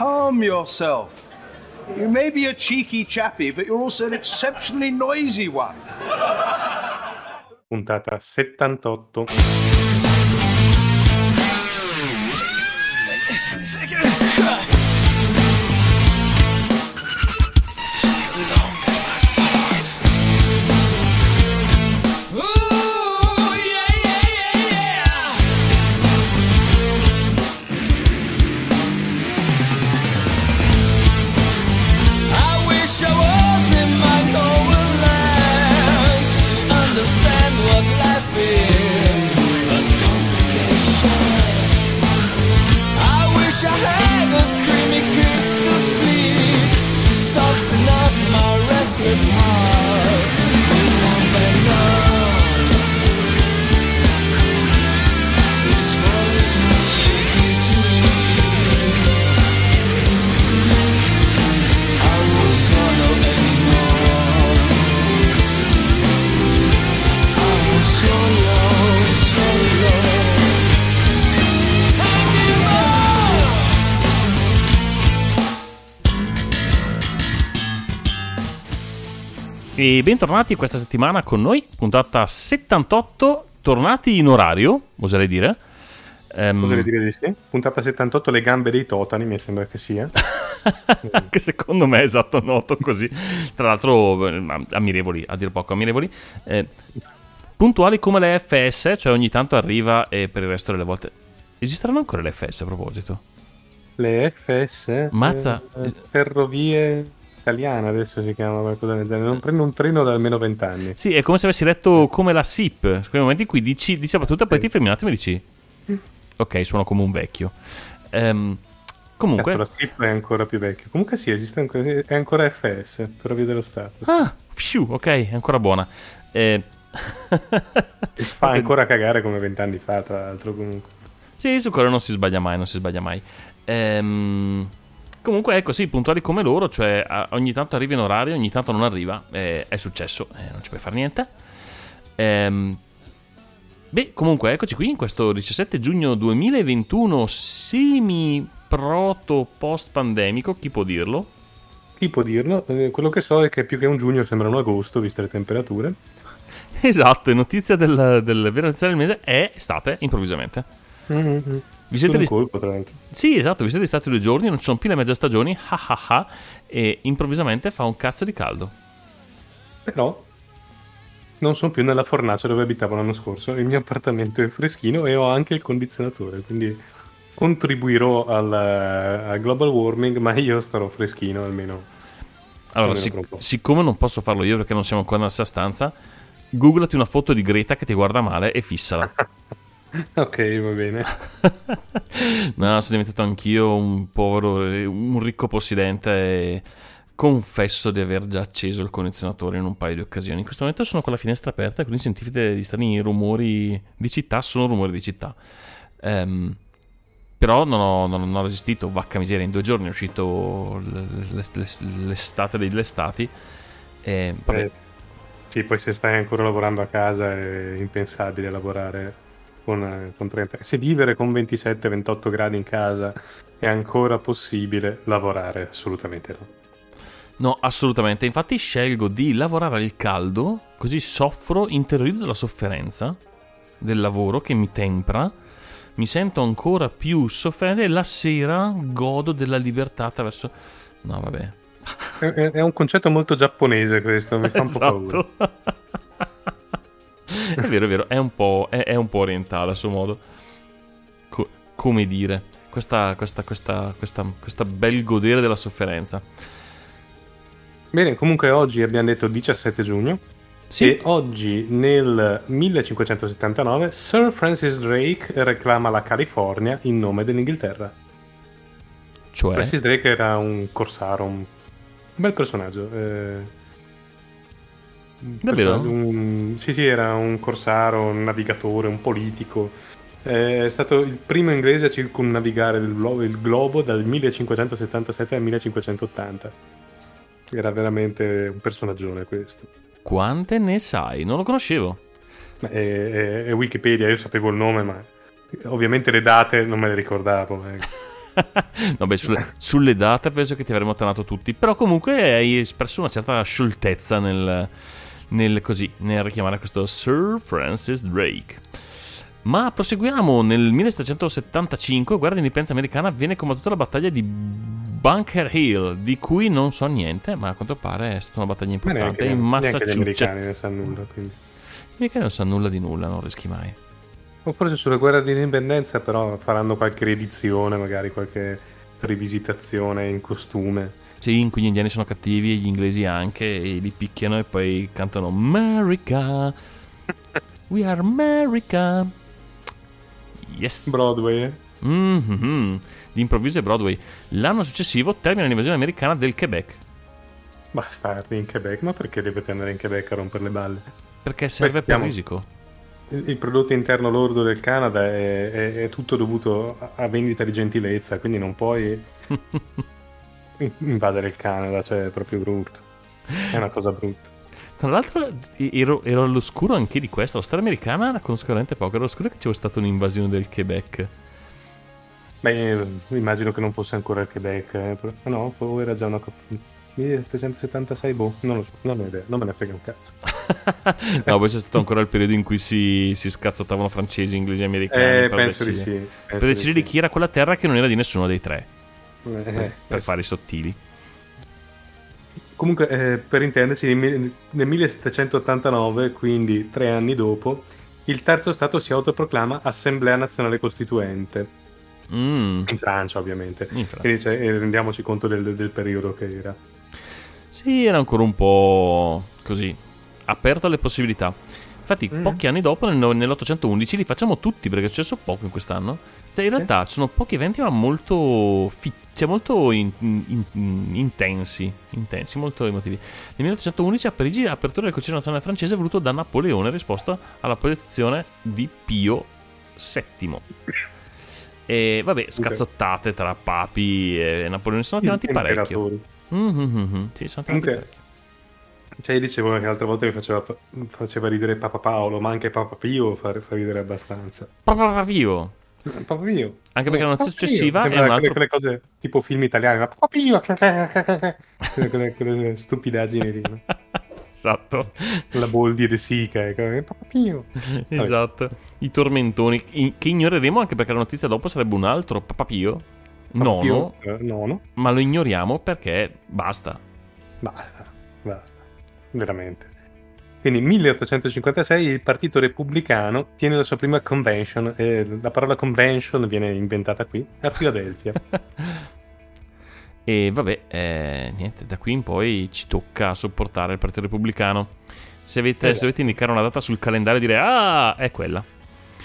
calm yourself. You may be a cheeky chappy, but you're also an exceptionally noisy one. Puntata 78. Bentornati questa settimana con noi, puntata 78, tornati in orario, oserei dire. Ehm, Oserei dire di sì. Puntata 78, le gambe dei totani, mi sembra che sia. Anche secondo me è esatto noto così. Tra l'altro, ammirevoli, a dir poco ammirevoli. Eh, puntuali come le FS, cioè ogni tanto arriva e per il resto delle volte... Esisteranno ancora le FS a proposito? Le FS. Mazza. eh, ferrovie italiane adesso si chiama qualcosa del genere. Non prendo un treno da almeno 20 anni. Sì, è come se avessi letto come la SIP. Quei momenti in cui dici, dici la battuta, poi Sì. ti fermi un attimo e dici... Ok, suono come un vecchio. Ehm, comunque... Cazzo, la SIP è ancora più vecchia. Comunque sì, esiste ancora, è ancora FS, Ferrovie dello Stato. Ah, phew, ok, è ancora buona. Eh, fa ancora cagare come 20 anni fa, tra l'altro, comunque. Sì, su quello non si sbaglia mai, non si sbaglia mai. Ehm, comunque, ecco, sì, puntuali come loro, cioè ogni tanto arriva in orario, ogni tanto non arriva, eh, è successo, eh, non ci puoi fare niente. Ehm, beh, comunque, eccoci qui in questo 17 giugno 2021, semi-proto post-pandemico, chi può dirlo? Chi può dirlo? Eh, quello che so è che più che un giugno sembra un agosto, viste le temperature. Esatto, e notizia del, del vero iniziale del mese è estate, improvvisamente. Mm-hmm. Vi siete ris- colpo, tra l'altro. Sì, esatto, vi siete stati due giorni, non ci sono più le mezze stagioni, ah ah ah, e improvvisamente fa un cazzo di caldo. Però non sono più nella fornace dove abitavo l'anno scorso. Il mio appartamento è freschino e ho anche il condizionatore, quindi contribuirò al, al global warming, ma io starò freschino almeno. Allora, Almeno sic- siccome non posso farlo io perché non siamo ancora nella stessa stanza, googlati una foto di Greta che ti guarda male e fissala. ok, va bene. no, sono diventato anch'io un povero, un ricco possidente e confesso di aver già acceso il condizionatore in un paio di occasioni. In questo momento sono con la finestra aperta, quindi sentite degli strani rumori di città, sono rumori di città. Ehm, però non ho, non ho resistito, vacca miseria, in due giorni è uscito l'estate degli estati. E, vabbè, Eh, sì, poi se stai ancora lavorando a casa è impensabile lavorare con, eh, con 30. Se vivere con 27-28 gradi in casa è ancora possibile lavorare, assolutamente no. No, assolutamente. Infatti scelgo di lavorare al caldo, così soffro, interiorizzo la sofferenza del lavoro che mi tempra, mi sento ancora più sofferente e la sera godo della libertà attraverso... No, vabbè. È, è- è un concetto molto giapponese questo, mi fa un po' paura. È vero, è vero, è un po', è, è un po' orientale a suo modo. Co- come dire, questa, questa, questa, questa, questa bel godere della sofferenza. Bene, comunque oggi abbiamo detto 17 giugno. Sì, E oggi nel 1579 Sir Francis Drake reclama la California in nome dell'Inghilterra. cioè... Francis Drake era un corsaro, un, bel personaggio. eh, Davvero? personaggio, un- sì, sì, era un corsaro, un navigatore, un politico. È stato il primo inglese a circumnavigare il, glo- il globo dal 1577 al 1580. Era veramente un personaggione questo. Quante ne sai? Non lo conoscevo. È, è- è Wikipedia, io sapevo il nome, ma ovviamente le date non me le ricordavo. eh. No, beh, sulle, sulle date penso che ti avremmo attenato tutti. Però comunque hai espresso una certa scioltezza nel, nel, così, nel richiamare questo Sir Francis Drake. Ma proseguiamo nel 1775, guerra di indipendenza americana, viene combattuta la battaglia di Bunker Hill, di cui non so niente, ma a quanto pare è stata una battaglia importante neanche, in neanche gli americani ne Massachusetts. sanno nulla. Quindi. Gli americani non sanno nulla di nulla, non rischi mai. O forse sulla guerra di indipendenza, però faranno qualche riedizione, magari qualche rivisitazione in costume. Sì, in cui gli indiani sono cattivi e gli inglesi anche, e li picchiano e poi cantano America, we are America. Yes. Broadway? Mhm. D'improvviso è Broadway. L'anno successivo termina l'invasione americana del Quebec, Basta, in Quebec, ma perché dovete andare in Quebec a rompere le balle? perché serve per stiamo- risico. Il, il prodotto interno lordo del Canada è, è- è tutto dovuto a, vendita di gentilezza, quindi non puoi invadere il Canada, cioè è proprio brutto. È una cosa brutta. Tra l'altro ero, ero all'oscuro anche di questo. La storia americana la conosco veramente poco. Ero all'oscuro che c'era stata un'invasione del Quebec. Beh, immagino che non fosse ancora il Quebec. eh, no, o era già una... cop- 1776, boh, non lo so, non ho idea, non me ne frega un cazzo. no, poi c'è stato ancora il periodo in cui si, si scazzottavano francesi, inglesi e americani. Eh, per penso di decidere- sì. Per penso decidere di chi era quella terra che non era di nessuno dei tre. Sì. Eh, per fare i sottili. Comunque, eh, per intenderci, nel mil- nel 1789, quindi tre anni dopo, il terzo Stato si autoproclama Assemblea Nazionale Costituente. Mm, In Francia, ovviamente. in Francia. Quindi cioè, eh, rendiamoci conto del, del periodo che era. Sì, era ancora un po' così, aperto alle possibilità. Infatti, Mm. pochi anni dopo, nel, nell'811, li facciamo tutti perché è successo poco in quest'anno. In realtà ci sono pochi eventi, ma molto, fi- cioè, molto in- in- in- intensi, intensi, molto emotivi. Nel 1811 a Parigi apertura del Consiglio Nazionale francese voluto da Napoleone in risposta alla posizione di Pio VII. E vabbè, scazzottate tra papi e Napoleone sono andati avanti parecchio. Mhm, Sì, sono andati Comunque, parecchio. Cioè, io dicevo che l'altra volta mi faceva, faceva ridere Papa Paolo, ma anche Papa Pio fa, fa ridere abbastanza. Papa Pio. Papa Pio. Anche perché la notizia Papa Pio. successiva è Sembra un altro... quelle, quelle cose tipo film italiani, ma Papa Pio, quelle, quelle, quelle stupidaggini lì, esatto. la Boldi De Sica, Papa Pio. esatto. I tormentoni che ignoreremo anche perché la notizia dopo sarebbe un altro Papa Pio. Nono, eh, nono. ma lo ignoriamo perché basta. Basta, basta, veramente. Quindi 1856 il Partito Repubblicano tiene la sua prima convention e la parola convention viene inventata qui, a Filadelfia. E vabbè, eh, niente, da qui in poi ci tocca sopportare il Partito Repubblicano. Se, avete, Eh. se dovete indicare una data sul calendario, dire ah, è quella.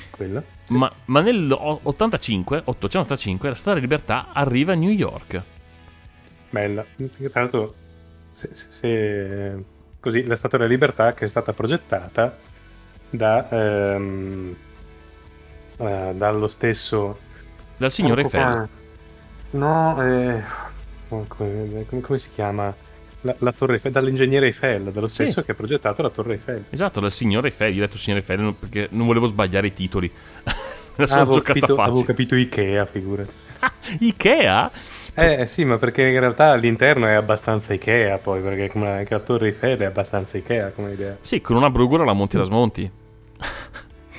Quella. Ma, ma nell'85, 885, la Storia della Libertà arriva a New York. Bella. Tra l'altro, se, se- se- così, la Statua della Libertà che è stata progettata da, ehm, eh, dallo stesso... Dal signore Eiffel. cane. No, eh, come, come- come si chiama? La, la Torre Eiffel, dall'ingegnere Eiffel, dallo stesso che ha progettato la Torre Eiffel. Esatto, dal signore Eiffel. Io ho detto signore Eiffel perché non volevo sbagliare i titoli. La Ah, sono avevo, giocata capito, avevo capito Ikea, figurati. Ikea? Eh sì, ma perché in realtà all'interno è abbastanza Ikea poi, perché come anche la Torre Eiffel è abbastanza Ikea come idea. Sì, con una brugola la monti e la smonti.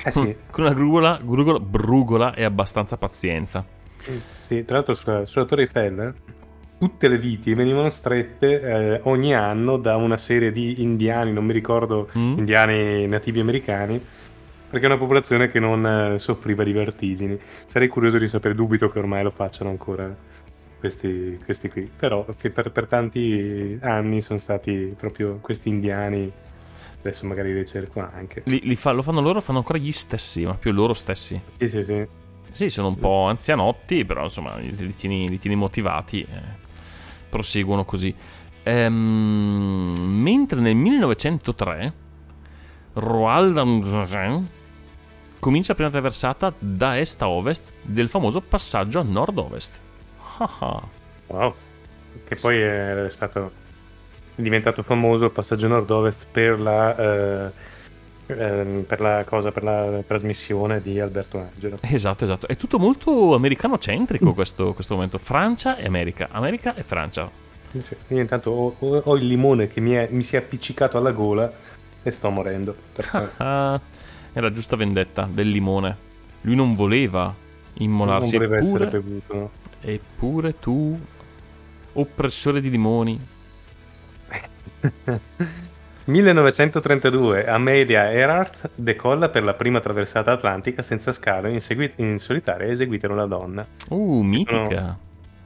Eh sì, Con una grugola, grugola, brugola e abbastanza pazienza. sì tra l'altro sulla, sulla Torre Eiffel eh, tutte le viti venivano strette eh, ogni anno da una serie di indiani, non mi ricordo, Mm? indiani nativi americani, perché è una popolazione che non eh, soffriva di vertigini. Sarei curioso di sapere, dubito che ormai lo facciano ancora questi, questi qui, però che per, per tanti anni sono stati proprio questi indiani, adesso magari li cerco anche. Li, li fa- lo fanno loro, fanno ancora gli stessi, ma più loro stessi. Sì, sì, sì. Sì, sono un po' anzianotti, però insomma li, li tieni, li tieni motivati. eh, proseguono così. Ehm, mentre nel 1903 Roald Amundsen comincia la prima traversata da est a ovest del famoso passaggio a nord-ovest. Wow. Che poi è stato è diventato famoso il passaggio nord-ovest per la, eh, ehm, per la cosa, per la trasmissione di Alberto Angelo. Esatto, esatto. È tutto molto americano-centrico questo, questo momento. Francia e America. America e Francia. Io intanto ho, ho- il limone che mi, è- mi si è appiccicato alla gola e sto morendo. È la giusta vendetta del limone. Lui non voleva immolarsi. voleva essere eppure, bevuto. no? eppure tu, oppressore di limoni. 1932 Amelia Earhart decolla per la prima traversata atlantica senza scalo in, segui- in solitaria eseguita da una donna. Uh, mitica.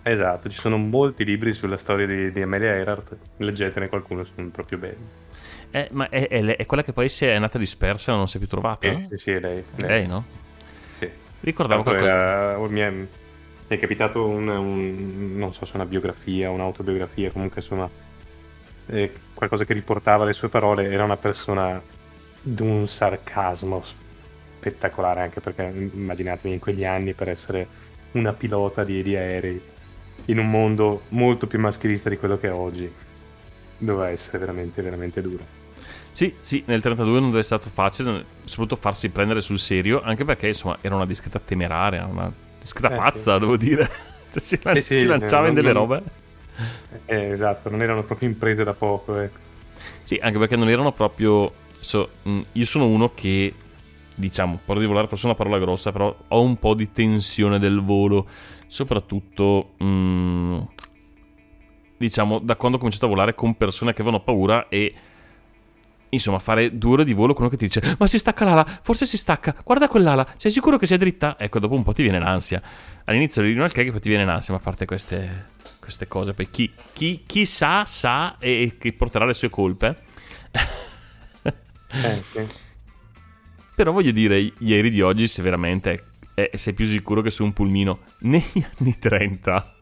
Esatto, ci sono molti libri sulla storia di, di Amelia Earhart, leggetene qualcuno, sono proprio belli. Eh, ma è, è è quella che poi si è andata dispersa e non si è più trovata? Eh, sì, sì, è lei. Lei, no? Ricordavo Tanto qualcosa. era- mi, è, mi è capitato un, un- non so se una biografia, un'autobiografia, comunque insomma eh, qualcosa che riportava le sue parole, era una persona di un sarcasmo spettacolare, anche perché immaginatevi in quegli anni per essere una pilota di, di aerei in un mondo molto più maschilista di quello che è oggi, doveva essere veramente, veramente duro. Sì, sì, nel 32 non essere stato facile, soprattutto farsi prendere sul serio, anche perché insomma era una discreta temeraria, una discreta Eh, pazza, devo dire. Cioè, si, lan- Sì, sì, si lanciava in delle non- robe. Eh, esatto, non erano proprio imprese da poco, ecco. Sì, anche perché non erano proprio. so, io sono uno che, diciamo, parlo di volare forse è una parola grossa, però ho un po' di tensione del volo, soprattutto, mh, diciamo, da quando ho cominciato a volare con persone che avevano paura e. Insomma, fare due ore di volo con uno che ti dice: Ma si stacca l'ala, forse si stacca, guarda quell'ala, sei sicuro che sia dritta? Ecco, dopo un po' ti viene l'ansia. All'inizio di al che poi ti viene l'ansia, ma a parte queste, queste cose, poi chi, chi- chi sa, sa e, e che porterà le sue colpe. Eh, sì. Però voglio dire, ieri di oggi, se veramente eh, sei più sicuro che su un pulmino negli anni 30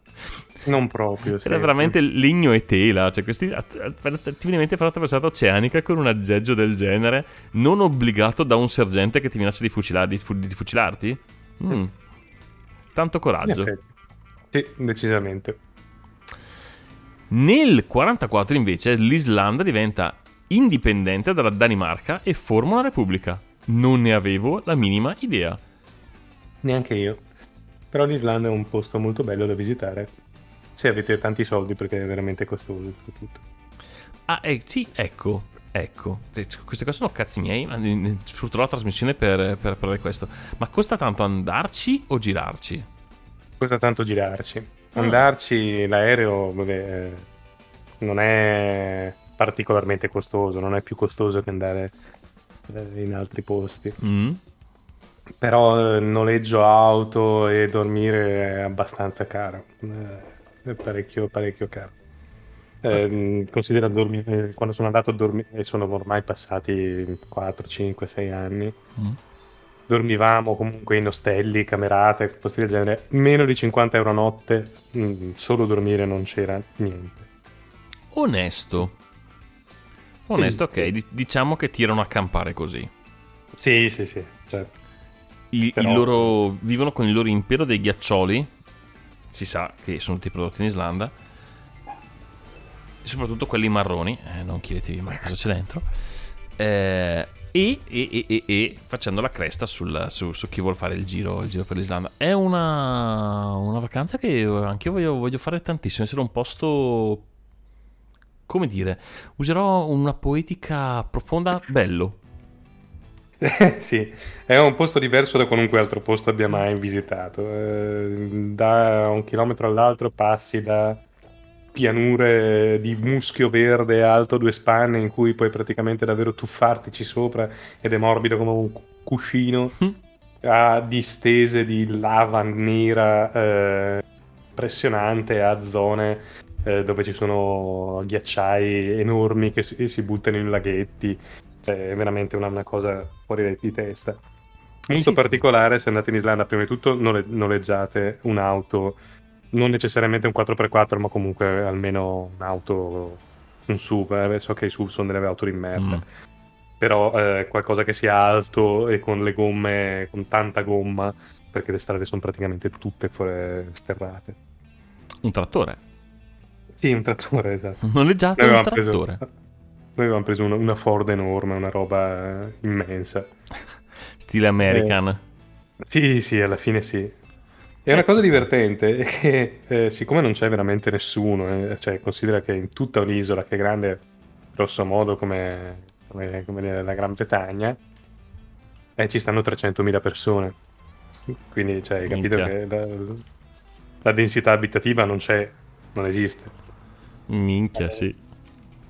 Non proprio, sì. era veramente legno e tela. Cioè, questi, ti viene in mente fare una traversata oceanica con un aggeggio del genere, non obbligato da un sergente che ti minaccia di, fucila- di fu- di fucilarti? Mm. Tanto coraggio. Sì, decisamente. Nel 44 invece l'Islanda diventa indipendente dalla Danimarca e forma una repubblica. Non ne avevo la minima idea. Neanche io. Però l'Islanda è un posto molto bello da visitare. Se avete tanti soldi, perché è veramente costoso tutto. Ah, eh, sì, ecco, ecco. Eh, Queste cose sono cazzi miei, ma sfrutterò la trasmissione per, per parlare di questo. Ma costa tanto andarci o girarci? Costa tanto girarci. Ah. Andarci, l'aereo, vabbè, eh, non è particolarmente costoso, non è più costoso che andare eh, in altri posti. Mm? Però noleggio auto e dormire è abbastanza caro. Parecchio, parecchio caro. Eh, considera dormire, quando sono andato a dormire, e sono ormai passati 4, 5, 6 anni, Mm. dormivamo comunque in ostelli, camerate, posti del genere, meno di 50 euro a notte, mm, solo dormire non c'era niente. Onesto. Onesto, ok. Sì. di- diciamo che tirano a campare così. Sì, sì, sì, certo. Il, Però- il loro, vivono con il loro impero dei ghiaccioli. Si sa che sono tutti prodotti in Islanda. Soprattutto quelli marroni. Eh, non chiedetevi mai cosa c'è dentro. Eh, e, e- e- e- facendo la cresta sul- su, su chi vuole fare il giro, il giro per l'Islanda. È una, una vacanza che anche io voglio, voglio fare tantissimo. Essere un posto. Come dire? Userò una poetica profonda. Bello. sì, è un posto diverso da qualunque altro posto abbia mai visitato. Eh, da un chilometro all'altro passi da pianure di muschio verde alto due spanne in cui puoi praticamente davvero tuffartici sopra ed è morbido come un cu- cuscino, Mm. a distese di lava nera eh, impressionante a zone eh, dove ci sono ghiacciai enormi che si, si buttano in laghetti. Cioè, è veramente una, una cosa fuori di testa. Molto sì. particolare se andate in Islanda, prima di tutto nole- noleggiate un'auto, non necessariamente un 4x4, ma comunque almeno un'auto, un SUV. eh, So che i SUV sono delle auto di merda. Mm. Però eh, qualcosa che sia alto e con le gomme, con tanta gomma, perché le strade sono praticamente tutte fuori- sterrate. Un trattore. Sì, un trattore, esatto. Noleggiate un avevamo preso- trattore. Noi avevamo preso una, una Ford enorme, una roba eh, immensa. Stile American. Sì, sì, alla fine sì. E una Eh, cosa divertente è che eh, siccome non c'è veramente nessuno, eh, cioè considera che in tutta l'isola, che è grande grosso modo come, come- come la Gran Bretagna, eh, ci stanno 300.000 persone. Quindi, cioè, hai capito Minchia. che la, la densità abitativa non c'è, non esiste. Minchia, sì.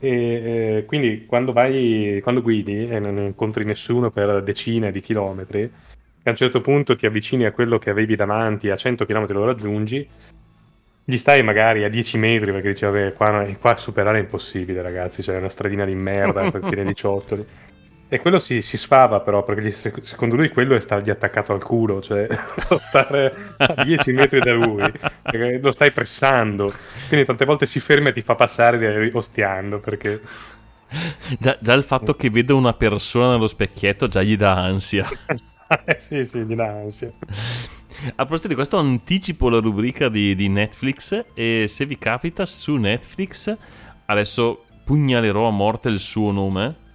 E eh, quindi quando vai, quando guidi e non incontri nessuno per decine di chilometri, a un certo punto ti avvicini a quello che avevi davanti, a 100 km lo raggiungi, gli stai magari a 10 metri perché dici, vabbè, qua, qua superare è impossibile, ragazzi, c'è una stradina di merda per di ciottoli. E quello si, si sfava però, perché gli- sec- secondo lui quello è stargli attaccato al culo, cioè stare a 10 metri da lui, lo stai pressando. Quindi tante volte si ferma e ti fa passare ostiando, perché... Già, già il fatto che vedo una persona nello specchietto già gli dà ansia. eh sì, sì, gli dà ansia. A proposito di questo, anticipo la rubrica di, di Netflix e se vi capita su Netflix, adesso pugnalerò a morte il suo nome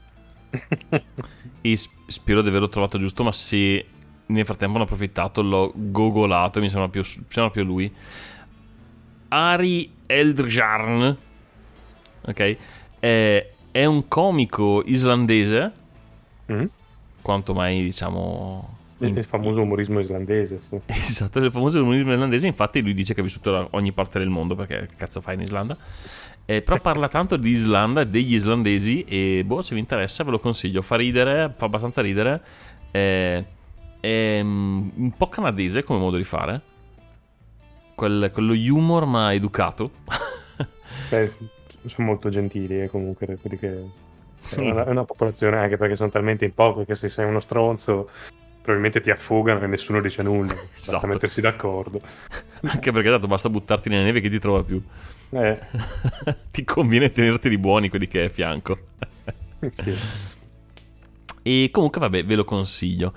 e spero di averlo trovato giusto, ma se nel frattempo ne ho approfittato l'ho gogolato, mi sembra più, sembra più lui. Ari Eldjarn, ok, è, è un comico islandese, Mm? quanto mai diciamo... in- Il famoso umorismo islandese, sì. Esatto, il famoso comunismo irlandese, infatti lui dice che ha vissuto da ogni parte del mondo, perché che cazzo fa in Islanda? Eh, però parla tanto di Islanda e degli islandesi e boh, se vi interessa ve lo consiglio, fa ridere, fa abbastanza ridere, eh, è mm, un po' canadese come modo di fare, Quel- quello humor ma educato. Beh, sono molto gentili eh, comunque quelli che... Sì. È, una, è una popolazione anche perché sono talmente in poco che se sei uno stronzo probabilmente ti affogano e nessuno dice nulla. Basta Esatto. mettersi d'accordo. Anche perché tanto basta buttarti nella neve che ti trova più. Eh, ti conviene tenerti di buoni quelli che hai a fianco. sì. E comunque, vabbè, ve lo consiglio.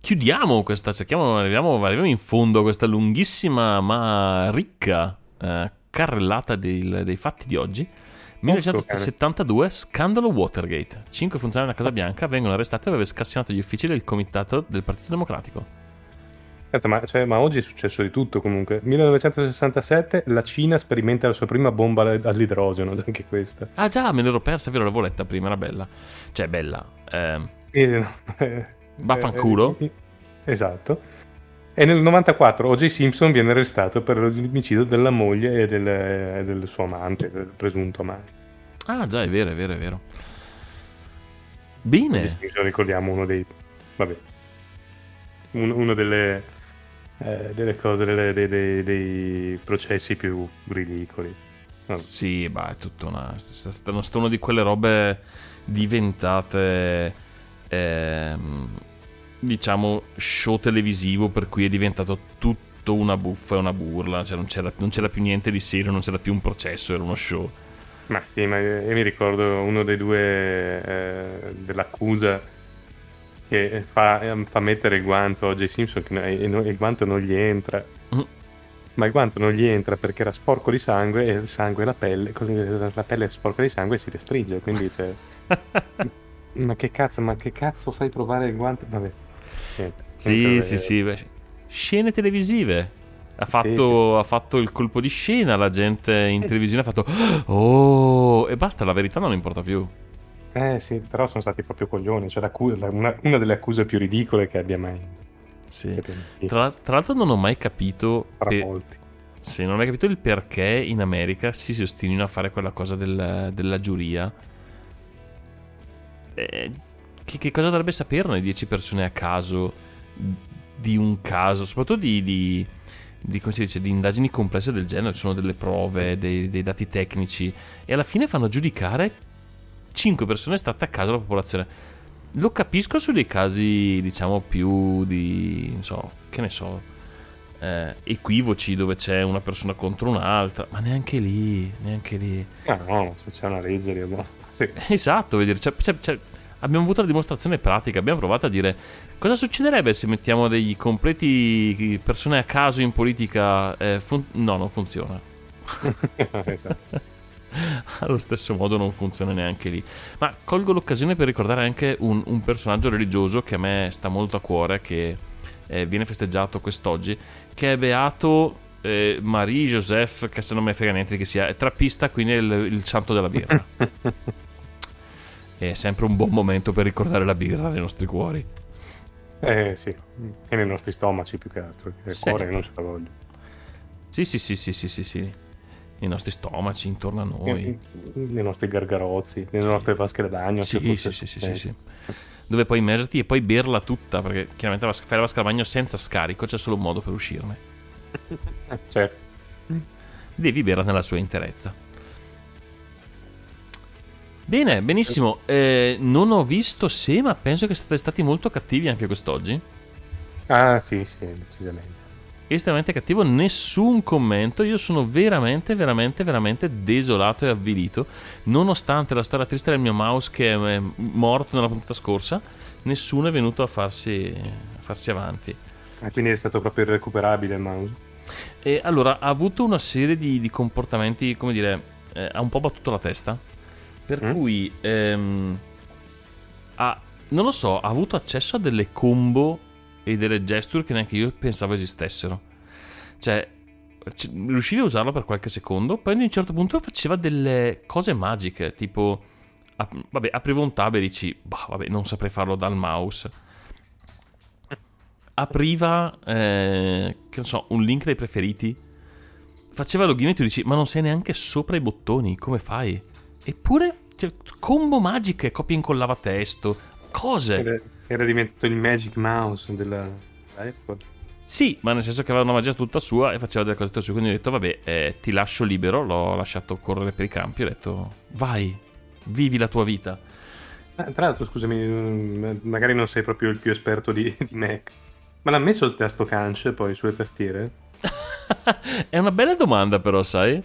Chiudiamo questa, cerchiamo, arriviamo, arriviamo in fondo a questa lunghissima ma ricca eh, carrellata del- dei fatti di oggi. 1972, scandalo Watergate. Cinque funzionari della Casa Bianca vengono arrestati per aver scassionato gli uffici del comitato del Partito Democratico. Cazzo, ma, cioè, ma oggi è successo di tutto comunque. 1967 la Cina sperimenta la sua prima bomba all'idrogeno, anche questa. Ah già, me l'ero persa, vero, l'avevo letta prima, era bella. Cioè, bella. Sì, no, eh, Vaffanculo. eh, eh, esatto. E nel 94 O.J. Simpson viene arrestato per l'omicidio della moglie e del, e del suo amante, del presunto amante. Ah già, è vero, è vero, è vero. Bene. Simpson ricordiamo uno dei... vabbè. un- uno delle, eh, delle cose, delle- dei, dei- dei processi più ridicoli. No, Sì, bah, è tutta una. sta una di quelle robe diventate. ehm, diciamo, show televisivo per cui è diventato tutto una buffa e una burla. Cioè, non c'era, non c'era più niente di serio, non c'era più un processo, era uno show. Ma sì, ma io mi ricordo uno dei due eh, dell'accusa che fa, fa mettere il guanto a J. Simpson che no- e il guanto non gli entra. Mm. Ma il guanto non gli entra perché era sporco di sangue e il sangue la pelle, la pelle è sporca di sangue e si restringe, quindi c'è... ma che cazzo, ma che cazzo fai provare il guanto? Vabbè. niente. Sì, sì, eh, sì. beh, Scene televisive. Ha fatto, ha fatto il colpo di scena, la gente in televisione ha fatto Oh! E basta, la verità non importa più. Eh sì, però sono stati proprio coglioni, cioè una, una delle accuse più ridicole che abbia mai, Sì. abbia mai Tra, tra l'altro non ho mai capito tra per- molti. sì, non ho mai capito il perché in America si ostinino a fare quella cosa del- della giuria. Eh, che, che cosa dovrebbe saperne 10 persone a caso di un caso, soprattutto di, di- di, come si dice, di indagini complesse del genere, ci sono delle prove, dei, dei dati tecnici e alla fine fanno giudicare 5 persone estratte a caso dalla popolazione. Lo capisco su dei casi, diciamo, più di, non so, che ne so, eh, equivoci dove c'è una persona contro un'altra, ma neanche lì, neanche lì. Ah no, se c'è una legge, io no. Sì. Esatto, vuol dire, c'è- c'è- c'è- abbiamo avuto la dimostrazione pratica, abbiamo provato a dire cosa succederebbe se mettiamo dei completi persone a caso in politica. Eh, fun- no, non funziona. esatto. allo stesso modo non funziona neanche lì. Ma colgo l'occasione per ricordare anche un, un personaggio religioso che a me sta molto a cuore, che eh, viene festeggiato quest'oggi, che è beato eh, Marie Joseph, che se non ne frega niente che sia, è trappista, quindi è il, il santo della birra. è sempre un buon momento per ricordare la birra nei nostri cuori. Eh sì, e nei nostri stomaci più che altro. Il Sì. cuore non ce la voglio. Sì, sì, sì, sì, sì, sì, sì. Nei nostri stomaci, intorno a noi. Nei nostri gargarozzi, nelle nostre vasche da bagno. Sì, sì, fosse- sì, sì, sì, eh, sì. Dove puoi immergerti e poi berla tutta, perché chiaramente vas- fare la vasca da bagno senza scarico c'è solo un modo per uscirne. certo. Devi berla nella sua interezza. Bene, benissimo. Eh, non ho visto se, ma penso che siete stati molto cattivi anche quest'oggi. Ah sì, sì, decisamente. Estremamente cattivo, nessun commento. Io sono veramente, veramente, veramente desolato e avvilito. Nonostante la storia triste del mio mouse che è morto nella puntata scorsa, nessuno è venuto a farsi, a farsi avanti. Ah, quindi è stato proprio irrecuperabile il mouse. E allora ha avuto una serie di, di comportamenti, come dire, eh, ha un po' battuto la testa. Per Mm. cui ehm, ha, non lo so, ha avuto accesso a delle combo e delle gesture che neanche io pensavo esistessero. Cioè, riuscivi a usarlo per qualche secondo, poi ad un certo punto faceva delle cose magiche, tipo, ap- vabbè, apriva un tab e dici, bah, vabbè, non saprei farlo dal mouse. Apriva, eh, che ne so, un link dei preferiti, faceva login e tu dici, ma non sei neanche sopra i bottoni, come fai? Eppure, cioè, combo magiche, copia e incollava testo, cose. Era, diventato il Magic Mouse della Apple. Sì, ma nel senso che aveva una magia tutta sua e faceva delle cose tutte sue. Quindi ho detto, vabbè, eh, ti lascio libero. L'ho lasciato correre per i campi. Ho detto, vai, vivi la tua vita. Ah, tra l'altro, scusami, mm, magari non sei proprio il più esperto di, di Mac. Ma l'ha messo il tasto canc poi sulle tastiere? È una bella domanda, però, sai?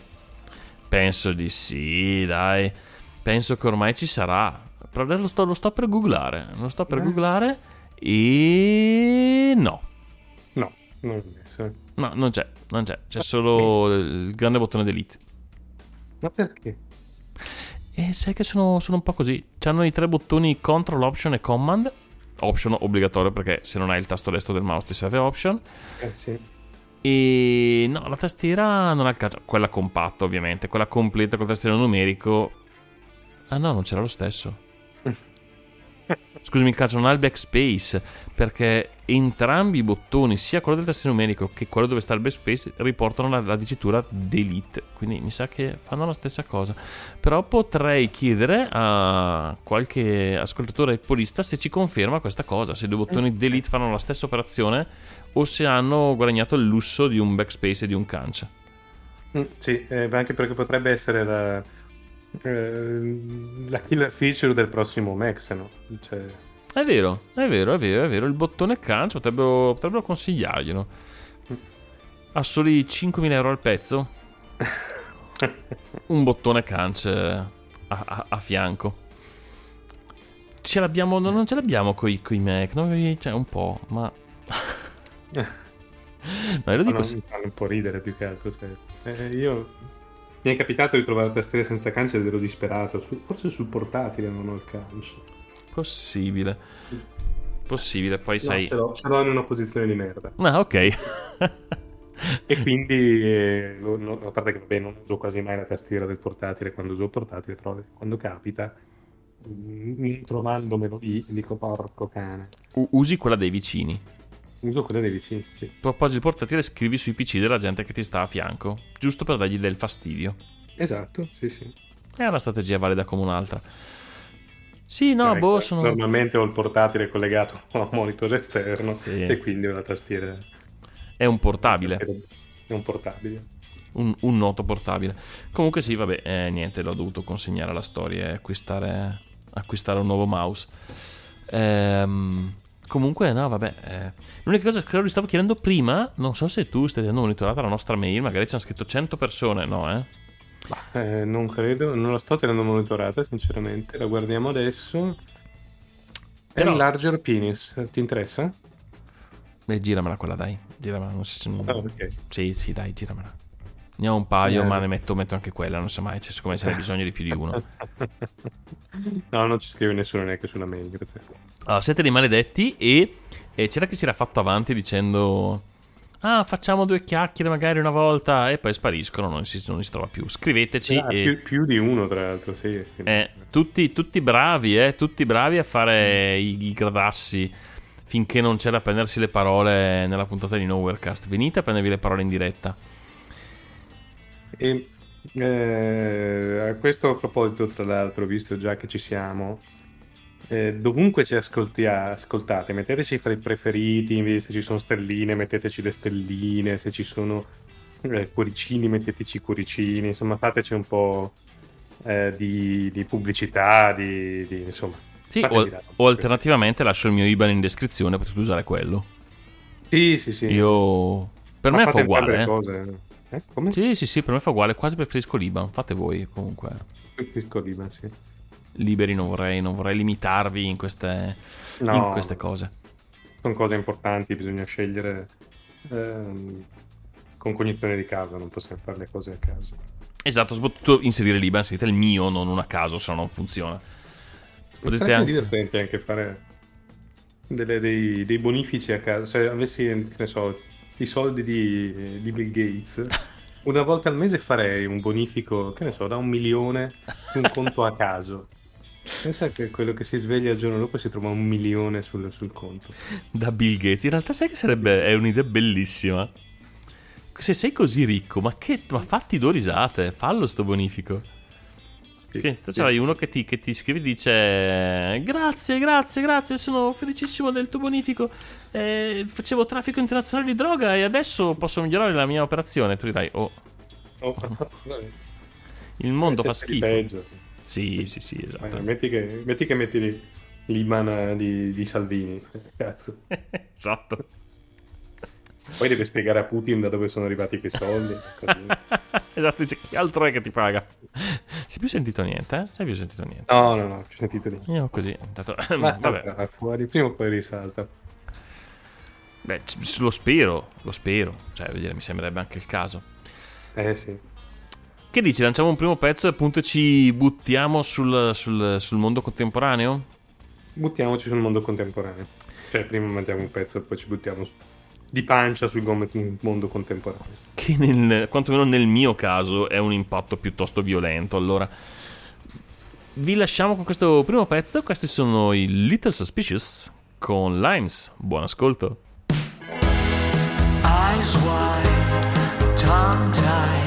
Penso di sì, dai. Penso che ormai ci sarà. Però adesso lo sto, lo sto per googlare. Lo sto per Eh. googlare. E no. No, non l'ho messo. No, non c'è. Non c'è. C'è solo il grande bottone delete. Ma perché? E sai che sono, sono un po' così. C'hanno i tre bottoni Control, Option e Command. Option obbligatorio perché se non hai il tasto destro del mouse ti serve Option. Eh sì. E no, la tastiera non ha il caso. Quella compatta, ovviamente. Quella completa col tastiero numerico. Ah no, non c'era lo stesso. Scusami, il calcio non ha il backspace perché entrambi i bottoni, sia quello del tastiero numerico che quello dove sta il backspace, riportano la, la dicitura delete. Quindi mi sa che fanno la stessa cosa. Però potrei chiedere a qualche ascoltatore appolista se ci conferma questa cosa, se i due bottoni delete fanno la stessa operazione o se hanno guadagnato il lusso di un backspace e di un canc. Mm, sì, eh, anche perché potrebbe essere la, eh, la killer feature del prossimo Mac, se no. Cioè, È vero, è vero, è vero, è vero. Il bottone canc potrebbero, potrebbero consigliarglielo. A soli 5.000 euro al pezzo, un bottone canc eh, a, a- a fianco. Ce l'abbiamo, no, non ce l'abbiamo coi, coi Mac, no? Cioè, un po', ma... No, io lo dico sì. fanno un po' ridere più che altro. se- eh, io mi è capitato di trovare tastiere senza canc ed ero disperato. Su- forse sul portatile non ho il canc. Possibile. Possibile, poi sai... No, ce l'ho, ce l'ho in una posizione di merda. Ah, ok. E quindi, eh, lo- a parte che vabbè, non uso quasi mai la tastiera del portatile quando uso il portatile, però quando capita, mm, trovandomelo lì, dico porco cane. U- usi quella dei vicini. Uso quella dei vicini, sì. Il portatile scrivi sui PC della gente che ti sta a fianco, giusto per dargli del fastidio. Esatto, sì, sì. È una strategia valida come un'altra. Sì, no, Ecco, boh, sono... Normalmente ho il portatile collegato a un monitor esterno Sì. e quindi la tastiera. È un portabile, È un portabile. un, un noto portabile. Comunque sì, vabbè, eh, niente, l'ho dovuto consegnare alla storia e acquistare, acquistare un nuovo mouse. Ehm, comunque, no, vabbè. eh, L'unica cosa che vi stavo chiedendo prima, non so se tu stai tenendo monitorata la nostra mail, magari ci hanno scritto 100 persone, no, eh? Eh, non credo, non la sto tenendo monitorata, sinceramente. La guardiamo adesso. È Però- il larger penis, ti interessa? Beh, giramela quella, dai. Giramela, non so se... Ah, ok. Sì, sì, dai, giramela. Ne ho un paio, Eh. ma ne metto, metto anche quella, non so mai, cioè, siccome ce n'è bisogno di più di uno. no, non ci scrive nessuno neanche sulla mail, grazie. Allora, siete dei maledetti e, e c'era chi si era fatto avanti dicendo ah facciamo due chiacchiere magari una volta e poi spariscono, non si, non si trova più. Scriveteci Ah, e... più, più di uno, tra l'altro, sì. Eh, tutti, tutti bravi, eh, tutti bravi a fare i, i gradassi finché non c'è da prendersi le parole nella puntata di Nowherecast. Venite a prendervi le parole in diretta. E, eh, a questo proposito, tra l'altro, visto già che ci siamo, eh, dovunque ci ascolti- ascoltate, metteteci fra i preferiti, se ci sono stelline, metteteci le stelline, se ci sono eh, cuoricini, metteteci i cuoricini, insomma, fateci un po' eh, di, di pubblicità, di, di- insomma. Sì, o, o alternativamente lascio il mio IBAN in descrizione, potete usare quello. Sì, sì, sì. Io... Per Ma me fa uguale. eh. cose. Eh, come? Sì, sì, sì, per me fa uguale, quasi preferisco l'IBAN, fate voi comunque. Preferisco l'Iban, sì. Liberi non vorrei, non vorrei limitarvi in queste, No. in queste cose. sono cose importanti, bisogna scegliere ehm, con cognizione di causa, non possiamo fare le cose a caso. Esatto, soprattutto inserire l'IBAN, scrivete il mio, non uno a caso, se no non funziona. Potete anche... divertente anche fare delle- dei, dei bonifici a caso, se avessi, che ne so, i soldi di, di Bill Gates, una volta al mese farei un bonifico, che ne so, da un milione su un conto a caso. Pensa che quello che si sveglia il giorno dopo si trova un milione sul, sul conto. Da Bill Gates, in realtà sai che sarebbe... è un'idea bellissima. Se sei così ricco, ma che... ma fatti due risate, fallo sto bonifico. Sì, tu c'hai uno che ti, che ti scrive e dice grazie, grazie, grazie, sono felicissimo del tuo bonifico. Eh, facevo traffico internazionale di droga e adesso posso migliorare la mia operazione. Tu dirai, oh, Oh, il mondo Eh, fa schifo. peggio. Sì, sì, sì, Eh, esatto. metti, che, metti che metti lì l'Iman di, di Salvini, cazzo. esatto. Poi deve spiegare a Putin da dove sono arrivati quei soldi. così. esatto, dice chi altro è che ti paga? Si è più sentito niente, eh? Si è più sentito niente. No, no, no, ho sentito lì. Io così, intanto, Ma vabbè, fuori, prima o poi risalta. beh, lo spero, lo spero. Cioè, dire, mi sembrerebbe anche il caso. Eh sì. Che dici? Lanciamo un primo pezzo e appunto ci buttiamo sul, sul- sul mondo contemporaneo? Buttiamoci sul mondo contemporaneo. Cioè, prima mandiamo un pezzo e poi ci buttiamo su- di pancia sul mondo contemporaneo. Che nel, quantomeno nel mio caso è un impatto piuttosto violento. Allora, vi lasciamo con questo primo pezzo. Questi sono i Little Suspicious con Limes. Buon ascolto. Eyes wide, tongue tied.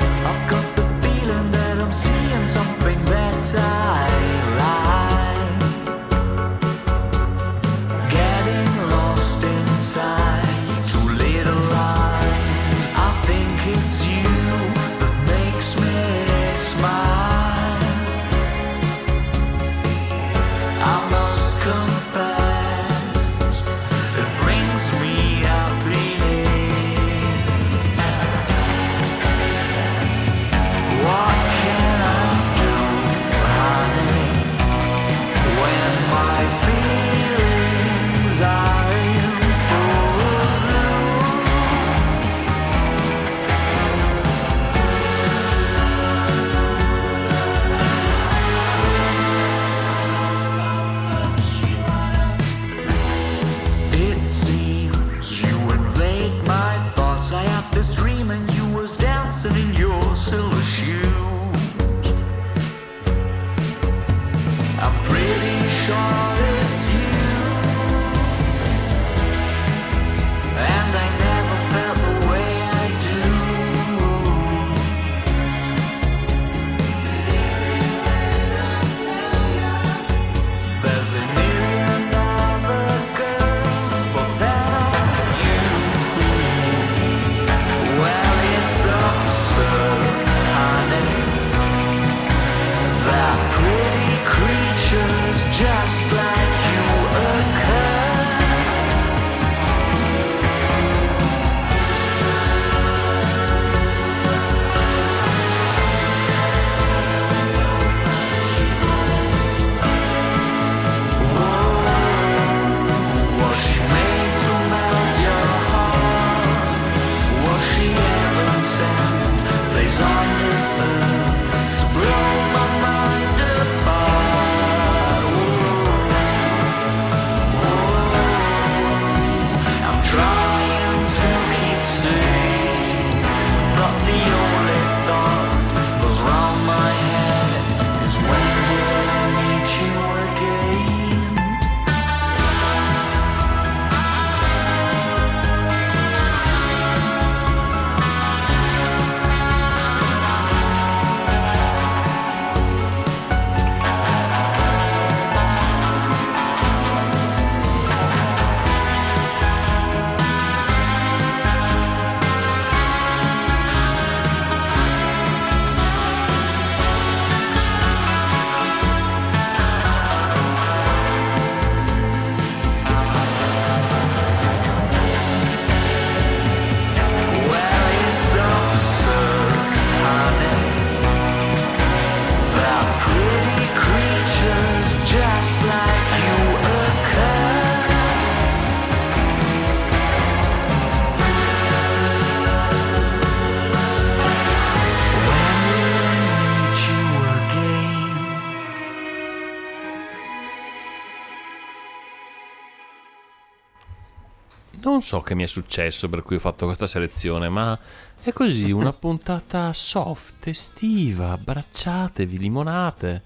So che mi è successo per cui ho fatto questa selezione, ma è così una puntata soft, estiva, abbracciatevi, limonate.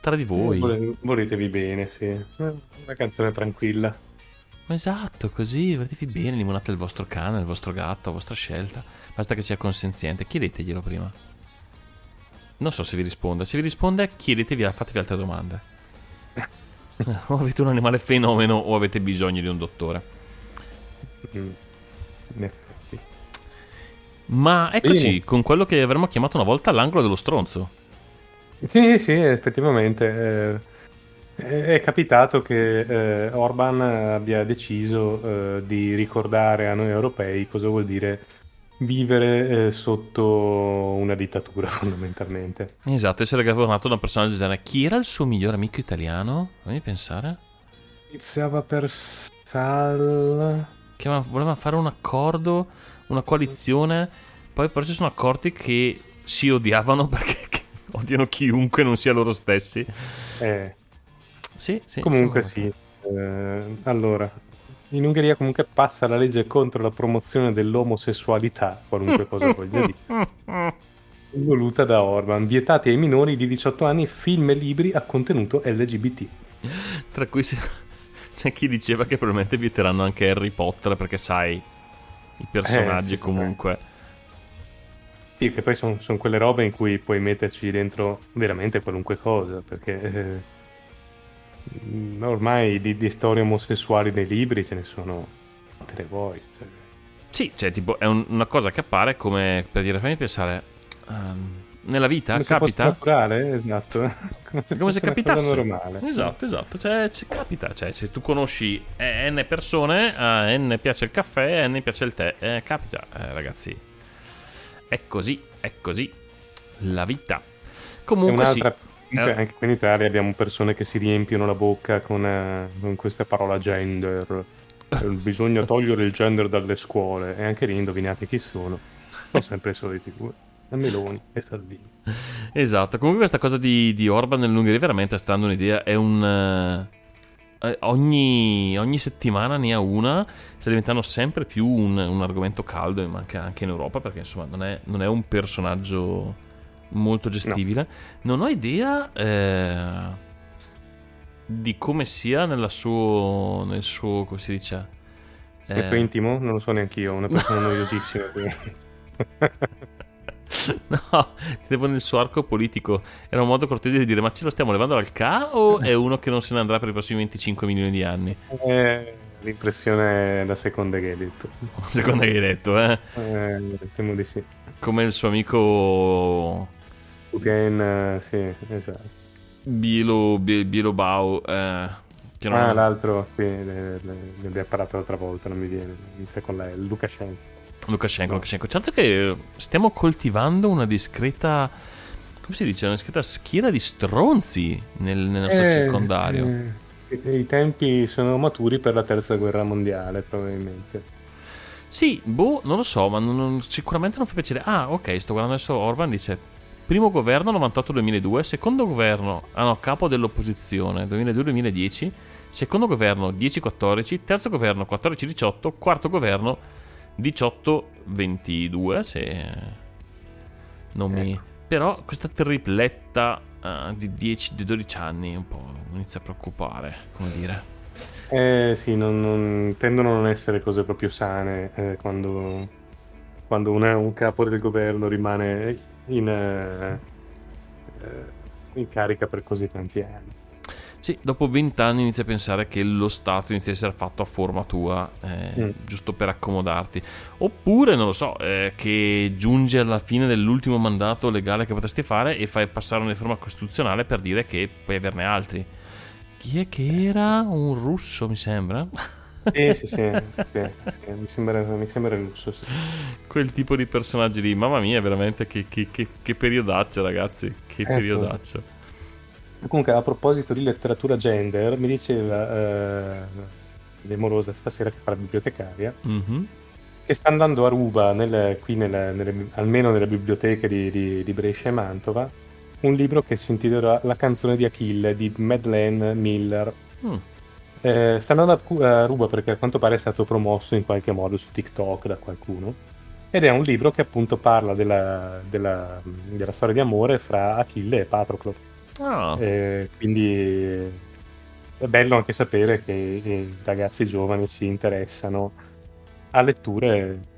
Tra di voi. Vole- Voletevi bene, sì. Eh, Una canzone tranquilla. Esatto, così, vedetevi bene, limonate il vostro cane, il vostro gatto, a vostra scelta. Basta che sia consenziente, chiedeteglielo prima. Non so se vi risponde, se vi risponde chiedetevi, fatevi altre domande. O avete un animale fenomeno o avete bisogno di un dottore. Mm. Ma eccoci Bene. con quello che avremmo chiamato una volta l'angolo dello stronzo. Sì, sì, effettivamente. eh, è è capitato che eh, Orban abbia deciso eh, di ricordare a noi europei cosa vuol dire vivere eh, sotto una dittatura, fondamentalmente. Esatto, essere governato da un personaggio genere. Chi era il suo migliore amico italiano? Fammi pensare. Iniziava per Sal... Che voleva fare un accordo, una coalizione. Poi però si sono accorti che si odiavano perché odiano chiunque non sia loro stessi. Eh, Sì, sì. comunque insomma. sì. Eh, allora, in Ungheria comunque passa la legge contro la promozione dell'omosessualità, qualunque cosa voglia dire. voluta da Orban, vietati ai minori di 18 anni film e libri a contenuto LGBT. Tra cui c'è chi diceva che probabilmente vieteranno anche Harry Potter perché sai, i personaggi Eh, sì, comunque... Sì, che poi sono quelle robe in cui puoi metterci dentro veramente qualunque cosa, perché eh, ormai di, di storie omosessuali nei libri ce ne sono te ne vuoi. cioè. Sì, cioè tipo è un- una cosa che appare come per dire fammi pensare ehm, nella vita Come se capita naturale, esatto. Come se, come se capitasse normale. esatto esatto cioè ci capita cioè se tu conosci eh, n persone a n piace il caffè a n piace il tè eh, capita eh, ragazzi è così è così la vita comunque sì un'altra, comunque Eh. anche qui in Italia abbiamo persone che si riempiono la bocca con, eh, con questa parola gender. Eh, Bisogna togliere il gender dalle scuole. E anche lì indovinate chi sono. Sono sempre i soliti due. Meloni e Salvini. Esatto, comunque questa cosa di, di Orban nell'Ungheria veramente sta dando un'idea, è un... eh, eh, ogni, ogni settimana ne ha una, sta diventando sempre più un, un argomento caldo, ma anche, anche in Europa, perché insomma non è, non è un personaggio molto gestibile. Non ho idea eh, di come sia nella suo, nel suo, come si dice? Eh, tuo intimo? Non lo so neanche io. Una persona noiosissima. No, tipo nel suo arco politico era un modo cortese di dire ma ce lo stiamo levando dal ca o è uno che non se ne andrà per i prossimi 25 milioni di anni? Eh, l'impressione è la seconda che hai detto. Secondo che hai detto, eh? Eh, temo di sì. Come il suo amico Putin, eh, sì, esatto. Bielo, Bie- Bielobau, eh, che non- Ah, l'altro, sì, ne, ne- ne abbiamo parlato l'altra volta, non mi viene. Inizia con la L, Lukashenko. Lukashenko, Lukashenko. Certo che stiamo coltivando una discreta, come si dice, una discreta schiera di stronzi nel, nel nostro circondario. eh, i- I tempi sono maturi per la terza guerra mondiale, probabilmente. Sì, boh, non lo so, ma non- non- sicuramente non fa piacere. Ah, ok, sto guardando adesso Orban, dice primo governo 98-2002, secondo governo, ah no, capo dell'opposizione 2002-2010, secondo governo 10-14, terzo governo 14-18, quarto governo 18-22, se non mi... Ecco. Però questa tripletta ah, di 10-12 anni un po' mi inizia a preoccupare, come dire. Eh sì, non, non- tendono a non essere cose proprio sane eh, quando, quando un, un capo del governo rimane in, eh, eh, in carica per così tanti anni. Sì, dopo vent'anni inizi a pensare che lo Stato inizia a essere fatto a forma tua, eh, Mm. giusto per accomodarti. Oppure, non lo so, eh, che giungi alla fine dell'ultimo mandato legale che potresti fare e fai passare una riforma costituzionale per dire che puoi averne altri. Chi è che era? Un russo, mi sembra? Sì, sì, sì, sì, sì, mi sembra, mi sembra lusso. sì. Quel tipo di personaggi lì. Mamma mia, veramente che, che, che, che periodaccio, ragazzi. Che Eh, periodaccio. Comunque, a proposito di letteratura gender, mi diceva eh, l'emorosa stasera che fa la bibliotecaria Mhm. che sta andando a ruba, nelle- qui nelle- nelle- almeno nelle biblioteche di, di- di Brescia e Mantova, un libro che si intitola La canzone di Achille di Madeleine Miller. Mm. Eh, sta andando a, ruba perché a quanto pare è stato promosso in qualche modo su TikTok da qualcuno. Ed è un libro che appunto parla della, della- della storia di amore fra Achille e Patroclo. Ah, Eh, quindi è bello anche sapere che i ragazzi giovani si interessano a letture,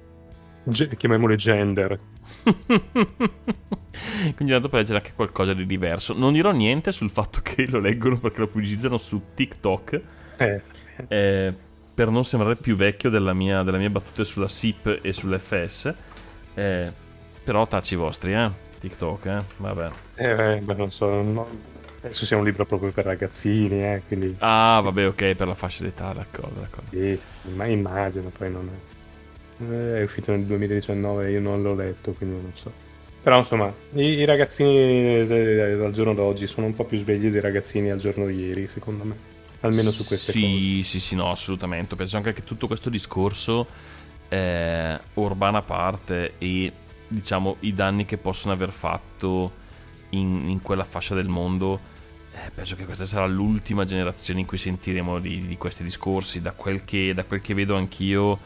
chiamiamole gender. Quindi tanto per leggere anche qualcosa di diverso. Non dirò niente sul fatto che lo leggono perché lo pubblicizzano su TikTok. Eh, eh, per non sembrare più vecchio della mia, della mia battuta sulla SIP e sull'FS. Eh, però tacci vostri, eh. TikTok, eh. Vabbè. eh, beh, non so, no- penso sia un libro proprio per ragazzini, eh, quindi Ah, vabbè, ok, per la fascia d'età, d'accordo, d'accordo. sì, ma immagino, poi non è... eh, È uscito nel 2019, io non l'ho letto, quindi non so. Però insomma, i, i ragazzini eh, al giorno d'oggi sono un po' più svegli dei ragazzini al giorno di ieri, secondo me. Almeno su queste sì, cose. Sì, sì, no, assolutamente. Penso anche che tutto questo discorso, eh, urbana a parte, e diciamo i danni che possono aver fatto in, in quella fascia del mondo, eh, penso che questa sarà l'ultima generazione in cui sentiremo di, di questi discorsi. Da quel, che, da quel che vedo anch'io,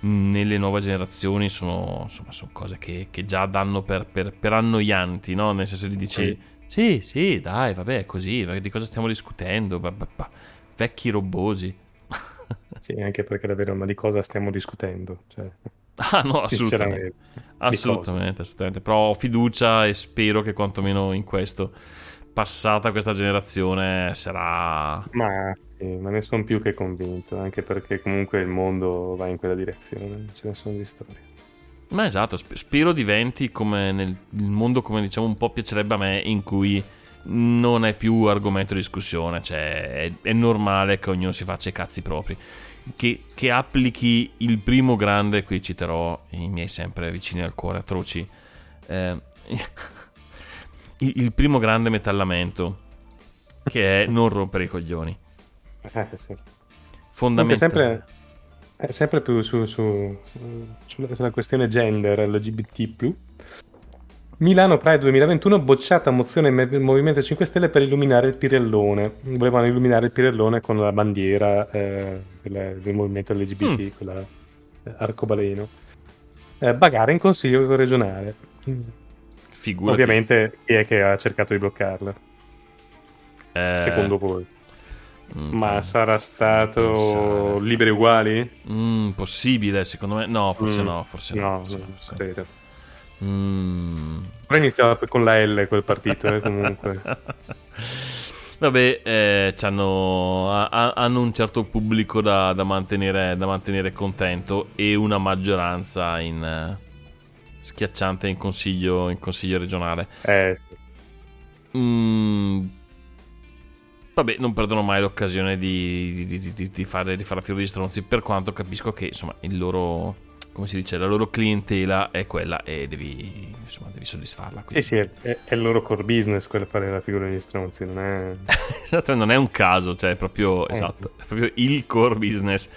nelle nuove generazioni sono, insomma, sono cose che, che già danno per, per, per annoianti, no? Nel senso di dici, sì, sì, dai, vabbè, è così, di cosa stiamo discutendo? Ba- ba- ba- Vecchi robosi. Sì, anche perché davvero, ma di cosa stiamo discutendo? Cioè, Ah no, assolutamente. Assolutamente, assolutamente. Però ho fiducia e spero che quantomeno in questo, passata questa generazione, sarà... Ma, sì, ma ne sono più che convinto, anche perché comunque il mondo va in quella direzione, ce ne sono di storie. Ma esatto, sp- spero diventi come nel mondo, come diciamo, un po' piacerebbe a me, in cui non è più argomento di discussione, cioè è, è normale che ognuno si faccia i cazzi propri. Che, che applichi il primo grande, qui citerò i miei sempre vicini al cuore atroci, eh, il primo grande metallamento, che è non rompere i coglioni. Eh, sì. Fondamentale. sempre, è sempre più su, su- su- sulla, questione gender LGBT+. Milano Pride 2021 bocciata mozione Me- Movimento 5 Stelle per illuminare il Pirellone. Volevano illuminare il Pirellone con la bandiera eh, del, del movimento LGBT, Mm. quella eh, arcobaleno. Eh, bagare in consiglio regionale. Figurati. Ovviamente chi è che ha cercato di bloccarla? Eh, Secondo voi? Mm, Ma sarà stato pensare. liberi uguali? Mm, possibile, secondo me. No, forse Mm, no, forse no. No, forse credo. Mm. Però iniziava con la L quel partito, eh, comunque. Vabbè, eh, c'hanno- ha- ha- hanno un certo pubblico da, da mantenere, da mantenere contento e una maggioranza in, eh, schiacciante in consiglio, in consiglio regionale. Eh, sì. Mm, vabbè, non perdono mai l'occasione di, di- di- di- fare, di fare la fila di stronzi, per quanto capisco che insomma il loro, come si dice, la loro clientela è quella e devi, insomma, devi soddisfarla. sì, sì, è, è il loro core business quello fare la figura degli stronzi, non è... Esatto, non è un caso, cioè è proprio, Eh. esatto, è proprio il core business.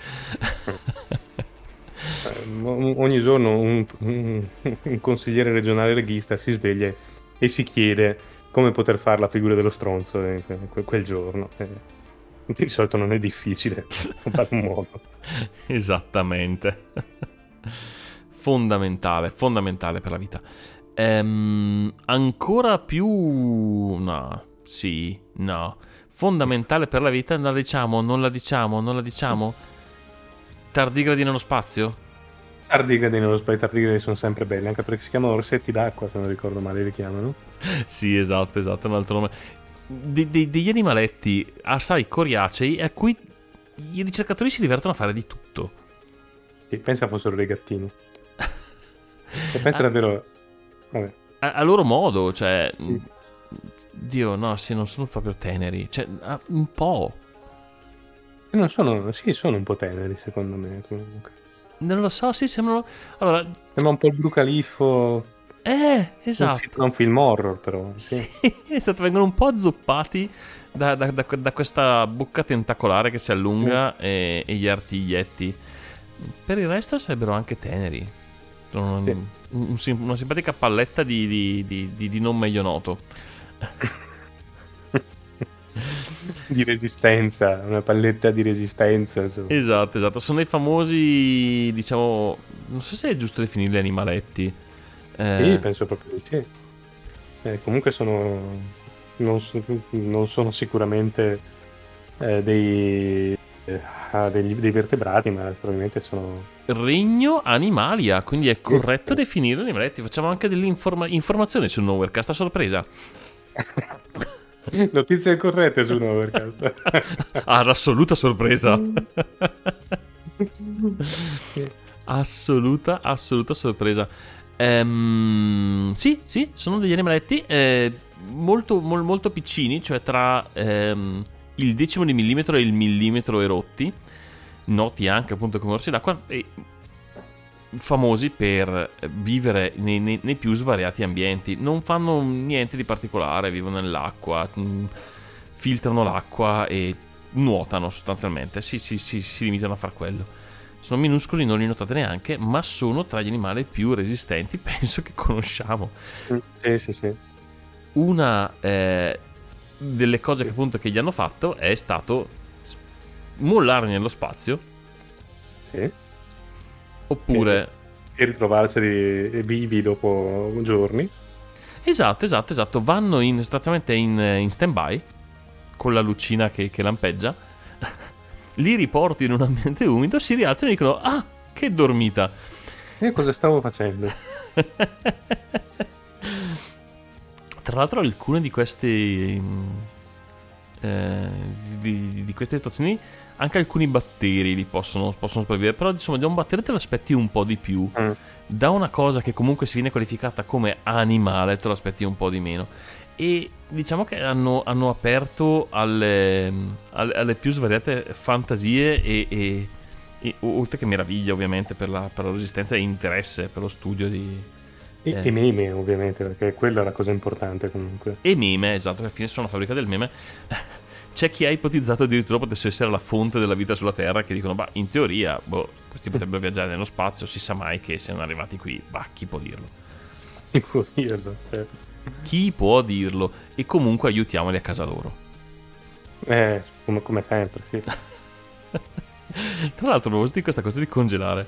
eh, o- ogni giorno un, un- un consigliere regionale leghista si sveglia e si chiede come poter fare la figura dello stronzo que- quel giorno. Eh, di solito non è difficile trovare un modo. Esattamente. fondamentale, fondamentale per la vita. Ehm, ancora più... No, sì, no. Fondamentale per la vita, non la diciamo, non la diciamo, non la diciamo. Tardigradi nello spazio? Tardigradi nello spray, tardigradi sono sempre belli, anche perché si chiamano orsetti d'acqua, se non ricordo male li chiamano. Sì, esatto, esatto, è un altro nome. De- de- degli animaletti assai coriacei a cui i ricercatori si divertono a fare di tutto. Sì, pensa fossero dei gattini. E pensa Ah. davvero... Vabbè. A, a loro modo, cioè... Sì. Dio, no, sì, non sono proprio teneri. Cioè, ah, un po'. Non sono... Sì, sono un po' teneri, secondo me, comunque. Non lo so, sì, sembrano... Allora, Sembra un po' il Blu Califfo... eh, esatto. da un film horror, però. Sì. Esatto, vengono un po' azzoppati da, da- da- da questa bocca tentacolare che si allunga e, e gli artiglietti. Per il resto sarebbero anche teneri. Un- Sì. un sim- una simpatica palletta di, di- di- di- di non meglio noto. di resistenza, una palletta di resistenza. insomma. Esatto, esatto. Sono i famosi, diciamo, non so se è giusto definirli animaletti. Eh, Sì, penso proprio di sì. Eh, comunque sono. Non, so- non sono sicuramente eh, dei, eh, ah, degli- dei vertebrati, ma probabilmente sono. Regno Animalia, quindi è corretto definire animaletti. Facciamo anche informazioni sul Nowherecast a sorpresa. Notizie corrette su Overcast. Ah, assoluta sorpresa. assoluta, assoluta sorpresa. Ehm, sì, sì, sono degli animaletti eh, molto, mol- molto piccini, cioè tra ehm, il decimo di millimetro e il millimetro erotti. Noti anche appunto come orsi d'acqua. E famosi per vivere nei, nei- nei più svariati ambienti. Non fanno niente di particolare, vivono nell'acqua, mh, filtrano l'acqua e nuotano sostanzialmente. Sì, sì, sì, si limitano a far quello. Sono minuscoli, non li notate neanche, ma sono tra gli animali più resistenti, penso che conosciamo. sì, sì, sì. Una eh, delle cose che appunto che gli hanno fatto è stato mollare nello spazio, sì. Oppure... E ritrovarceli vivi dopo giorni. Esatto, esatto, esatto. Vanno in, sostanzialmente in, in stand-by con la lucina che, che lampeggia. Li riporti in un ambiente umido, si rialzano e dicono: Ah, che dormita! E cosa stavo facendo? Tra l'altro, alcune di queste. mm, eh, di, di queste situazioni, anche alcuni batteri li possono, possono sopravvivere. Però, insomma, da un batterio te lo aspetti un po' di più. Mm. Da una cosa che comunque si viene qualificata come animale, te lo aspetti un po' di meno. E diciamo che hanno, hanno aperto alle, alle- alle più svariate fantasie e, e- e oltre che meraviglia, ovviamente, per la, per la resistenza e interesse per lo studio di, E, Eh. e meme, ovviamente, perché quella è la cosa importante comunque. E meme, esatto, alla fine sono una fabbrica del meme. C'è chi ha ipotizzato addirittura potesse essere la fonte della vita sulla Terra, che dicono, bah, in teoria, boh, questi potrebbero viaggiare nello spazio, si sa mai che siano arrivati qui. Bah, chi può dirlo? Chi può dirlo? certo. Chi può dirlo? E comunque aiutiamoli a casa loro. Eh, come, come sempre, sì. Tra l'altro, proposito di questa cosa di congelare,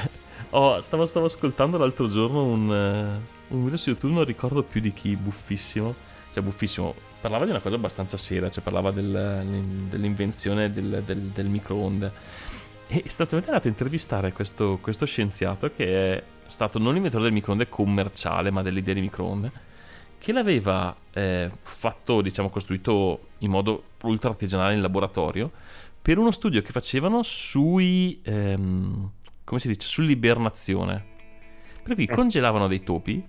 oh, stavo, stavo ascoltando l'altro giorno un, eh, un video su YouTube, non ricordo più di chi, buffissimo. Cioè, buffissimo. Parlava di una cosa abbastanza seria, cioè parlava del- dell'invenzione del, del, del microonde. E sostanzialmente è andato a intervistare questo, questo scienziato che è stato non l'inventore del microonde commerciale, ma dell'idea di microonde, che l'aveva eh, fatto, diciamo, costruito in modo ultra artigianale in laboratorio per uno studio che facevano sui. ehm, come si dice? Sull'ibernazione. Per cui Eh. congelavano dei topi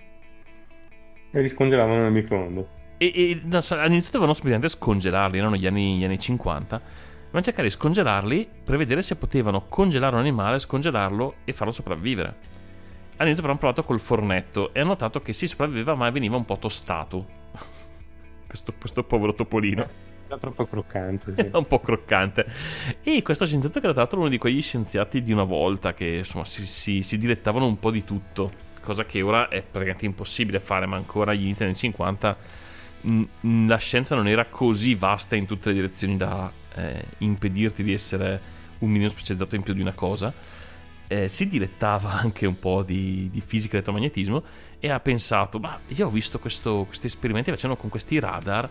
E li scongelavano nel microonde. E, e all'inizio dovevano semplicemente scongelarli, erano gli anni, gli anni 50. Dovevano cercare di scongelarli per vedere se potevano congelare un animale, scongelarlo e farlo sopravvivere. All'inizio però hanno provato col fornetto e hanno notato che si sopravviveva ma veniva un po' tostato. questo, questo povero topolino. Troppo croccante, sì. Un po' croccante. E questo scienziato che era tra l'altro uno di quegli scienziati di una volta che insomma si, si- si dilettavano un po' di tutto, cosa che ora è praticamente impossibile fare, ma ancora agli inizi anni 50 mh, mh, la scienza non era così vasta in tutte le direzioni da eh, impedirti di essere un minimo specializzato in più di una cosa. Eh, si dilettava anche un po' di, di fisica e elettromagnetismo e ha pensato, ma io ho visto questo- questi esperimenti che facevano con questi radar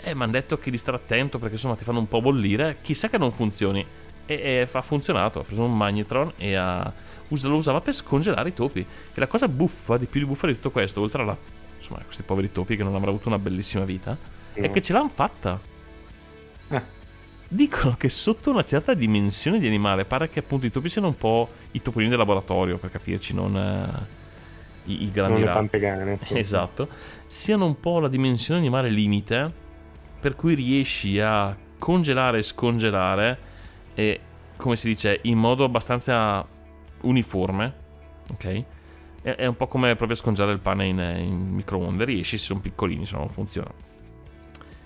e mi hanno detto che di stare attento perché insomma ti fanno un po' bollire. Chissà che non funzioni. E, e ha funzionato. Ha preso un magnetron e ha, lo usava per scongelare i topi. E la cosa buffa, di più di buffa di tutto questo, oltre alla. Insomma, questi poveri topi che non avranno avuto una bellissima vita, è No. che ce l'hanno fatta. Ah. Dicono che sotto una certa dimensione di animale, pare che appunto i topi siano un po' i topolini del laboratorio, per capirci, non eh, i, i grandi sì. Esatto, siano un po' la dimensione animale limite per cui riesci a congelare e scongelare e come si dice in modo abbastanza uniforme, ok? È, è un po' come provi a scongelare il pane in, in microonde, riesci se sono piccolini, se no non funziona.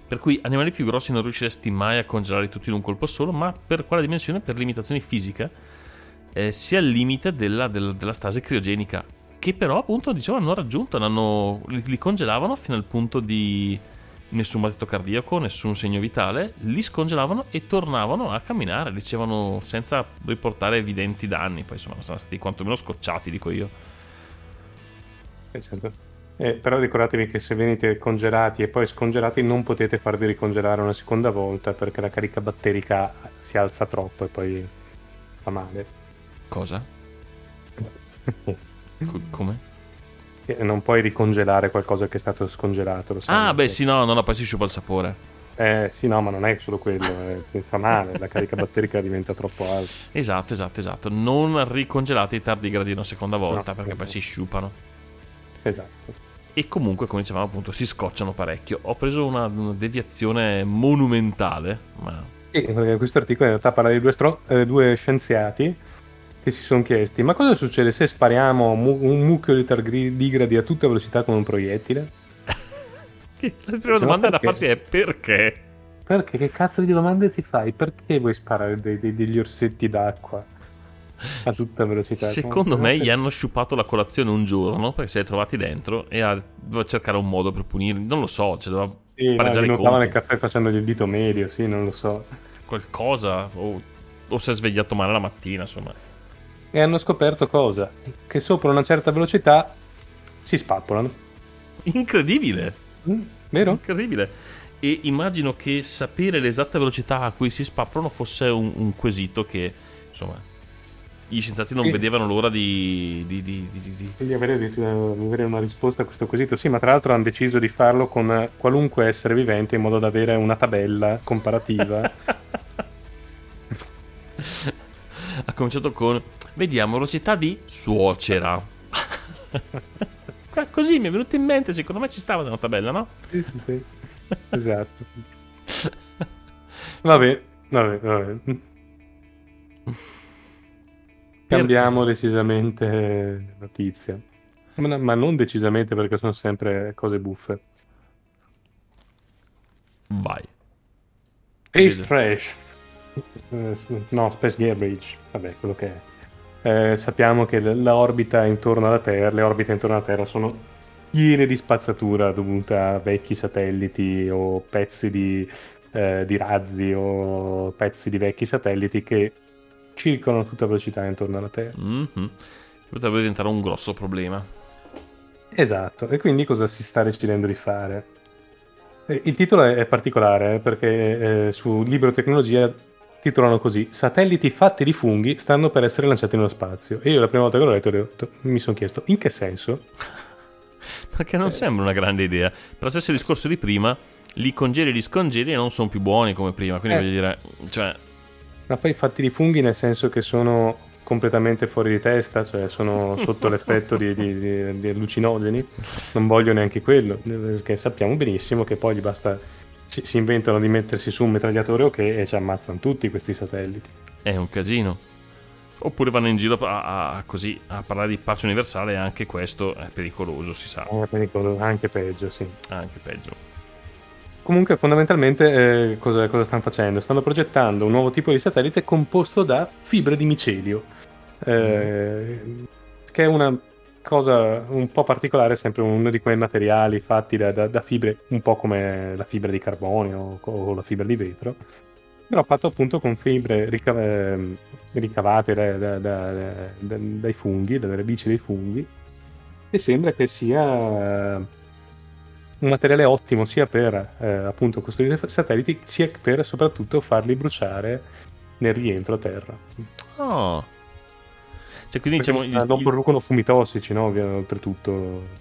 Per cui animali più grossi non riusciresti mai a congelarli tutti in un colpo solo, ma per quella dimensione, per limitazioni fisiche, eh, si al limite della, del- della stasi criogenica, che però appunto dicevo hanno raggiunto, hanno- li, li congelavano fino al punto di nessun battito cardiaco, nessun segno vitale, li scongelavano e tornavano a camminare, dicevano senza riportare evidenti danni, poi insomma sono stati quantomeno scocciati, dico io. Eh, certo. Eh, però ricordatevi che se venite congelati e poi scongelati non potete farvi ricongelare una seconda volta perché la carica batterica si alza troppo e poi fa male. Cosa? Co- come? E non puoi ricongelare qualcosa che è stato scongelato. Lo sai, Ah, beh, sì, no, no, no, poi si sciupa il sapore. Eh, sì, no, ma non è solo quello, eh, fa male, la carica batterica diventa troppo alta. Esatto, esatto, esatto. Non ricongelate i tardigradi una seconda volta No, perché poi no. si sciupano. Esatto. E comunque, come dicevamo, appunto, si scocciano parecchio. Ho preso una, una deviazione monumentale, ma Sì, perché questo articolo in realtà parla di due, stro- eh, due scienziati che si sono chiesti ma cosa succede se spariamo mu- un mucchio di tardigradi a tutta velocità con un proiettile? La prima domanda da farsi è perché? Perché che cazzo di domande ti fai? Perché vuoi sparare dei- dei- degli orsetti d'acqua a tutta velocità? Secondo me gli hanno sciupato la colazione un giorno perché si è trovati dentro e ha, doveva cercare un modo per punirli. Non lo so, cioè doveva Sì, no, pareggiare gli i conti. nel caffè facendogli il dito medio, sì, non lo so. Qualcosa, o, o si è svegliato male la mattina, insomma. E hanno scoperto cosa? Che sopra una certa velocità si spappolano. Incredibile! Mm, vero? Incredibile. E immagino che sapere l'esatta velocità a cui si spappano fosse un, un quesito che, insomma, gli scienziati non Sì. vedevano l'ora di... di- di- di- avere, di avere una risposta a questo quesito. Sì, ma tra l'altro hanno deciso di farlo con qualunque essere vivente in modo da avere una tabella comparativa. Ha cominciato con, vediamo, velocità di suocera. Così mi è venuto in mente, secondo me ci stava nella tabella, no? sì, sì, sì. Esatto. Vabbè, vabbè, vabbè. Cambiamo decisamente notizia. Ma, ma non decisamente perché sono sempre cose buffe. Vai. Space Trash. Eh, no, Space Garbage. Vabbè, quello che è. Eh, sappiamo che l'orbita intorno alla Terra, le orbite intorno alla Terra sono piene di spazzatura dovuta a vecchi satelliti o pezzi di, eh, di razzi o pezzi di vecchi satelliti che circolano a tutta velocità intorno alla Terra. Mhm. Potrebbe diventare un grosso problema. Esatto, e quindi cosa si sta decidendo di fare? Eh, Il titolo è particolare eh, perché eh, su Libro Tecnologia titolano così Satelliti fatti di funghi stanno per essere lanciati nello spazio. E io la prima volta che l'ho letto detto- mi sono chiesto in che senso? Perché non sembra una grande idea. Per lo stesso discorso di prima, li congeli e li scongeli e non sono più buoni come prima. Quindi Eh. voglio dire, cioè, Ma poi fatti di funghi nel senso che sono completamente fuori di testa, cioè sono sotto l'effetto di, di- di- di allucinogeni. Non voglio neanche quello, perché sappiamo benissimo che poi gli basta si, si inventano di mettersi su un mitragliatore ok e ci ammazzano tutti questi satelliti. è un casino. Oppure vanno in giro a, a- così a parlare di pace universale anche questo è pericoloso, si sa. È pericoloso, anche peggio, sì. Anche peggio. Comunque, fondamentalmente, eh, cosa, cosa stanno facendo? Stanno progettando un nuovo tipo di satellite composto da fibre di micelio, eh, che è una cosa un po' particolare, sempre uno di quei materiali fatti da, da- da fibre, un po' come la fibra di carbonio o, o la fibra di vetro, però fatto appunto con fibre ehm, ricavate da- dai funghi, dalle radici dei funghi, e sembra che sia un materiale ottimo sia per eh, appunto costruire satelliti sia per soprattutto farli bruciare nel rientro a terra. Oh. Cioè, quindi Perché diciamo. non producono fumi tossici, no? Oltretutto.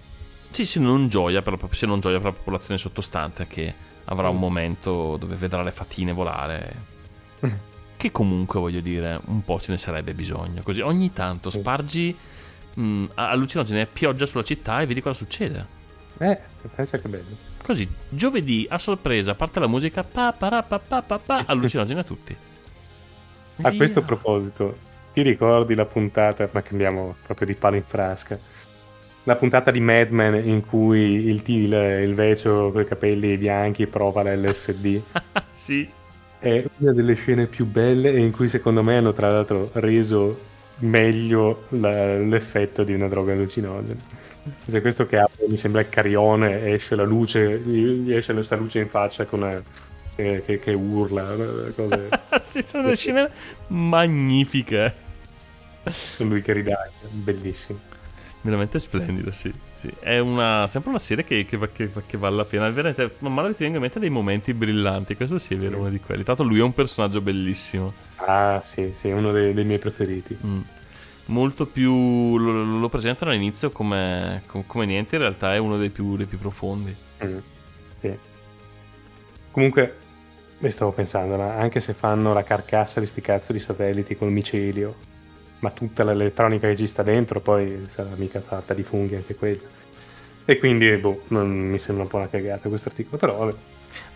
Sì, sì, non gioia per, la, se non gioia per la popolazione sottostante che avrà un momento dove vedrà le fatine volare. Che comunque, voglio dire, un po' ce ne sarebbe bisogno. Così ogni tanto spargi mh, allucinogene pioggia sulla città e vedi cosa succede. Eh, pensa che bello. Così, giovedì a sorpresa parte la musica, pa, para, pa, pa, pa, pa, allucinogene a tutti. A Via. questo proposito, ti ricordi la puntata, ma cambiamo proprio di palo in frasca, la puntata di Mad Men in cui il, il, il vecchio con i capelli bianchi prova l'LSD? sì. È una delle scene più belle e in cui secondo me hanno tra l'altro reso meglio la- l'effetto di una droga allucinogena. Se questo che apre mi sembra il carione, esce la luce, gli esce questa luce in faccia con eh, che, che- che urla, eh, cose, sì, sono scene magnifiche. lui che ridaglia, bellissimo. Veramente splendido, sì. Sì, È una, sempre una serie che, che, che va- che vale la pena. Veramente, man mano che ti vengono in mente dei momenti brillanti. Questo sì è vero, uno di quelli. Tanto lui è un personaggio bellissimo. Ah, sì, sì, è uno dei, dei miei preferiti. Mm. Molto più. Lo, lo presentano all'inizio come, com- come niente, in realtà è uno dei più, dei più profondi. Mm, sì. Comunque, mi stavo pensando, ma anche se fanno la carcassa di sti cazzo di satelliti col micelio, ma tutta l'elettronica che ci sta dentro, poi sarà mica fatta di funghi anche quella. E quindi, boh, non mi sembra un po' una cagata questo articolo, però vabbè.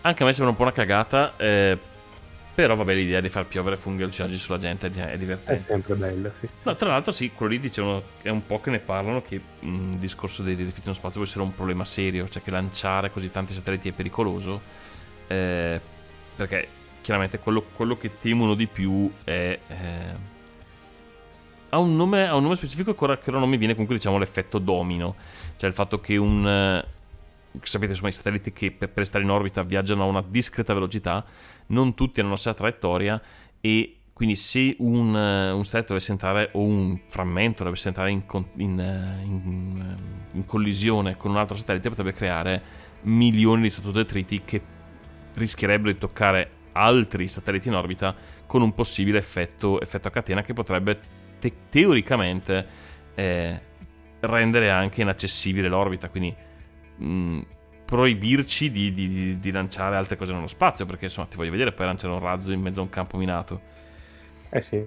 Anche a me sembra un po' una cagata. eh, però, vabbè, l'idea di far piovere funghi allucinogeni sulla gente è, di- è divertente. sempre bella, sì. No, tra l'altro, sì, quello lì dicevano è un po' che ne parlano che mh, il discorso dei, dei rifiuti nello spazio può essere un problema serio, cioè che lanciare così tanti satelliti è pericoloso. eh, perché chiaramente quello, quello che temono di più è. eh, ha, un nome, ha un nome specifico che ora, che ora non mi viene, comunque diciamo l'effetto domino. Cioè il fatto che un. eh, sapete, insomma, i satelliti che per, per stare in orbita viaggiano a una discreta velocità, non tutti hanno la stessa traiettoria e quindi se un, un satellite dovesse entrare o un frammento dovesse entrare in, in, eh, in, in collisione con un altro satellite potrebbe creare milioni di sottodetriti che rischierebbero di toccare altri satelliti in orbita con un possibile effetto, effetto a catena che potrebbe te- teoricamente eh, rendere anche inaccessibile l'orbita, quindi mh, proibirci di, di- di- lanciare altre cose nello spazio, perché insomma ti voglio vedere poi lanciare un razzo in mezzo a un campo minato. Eh sì.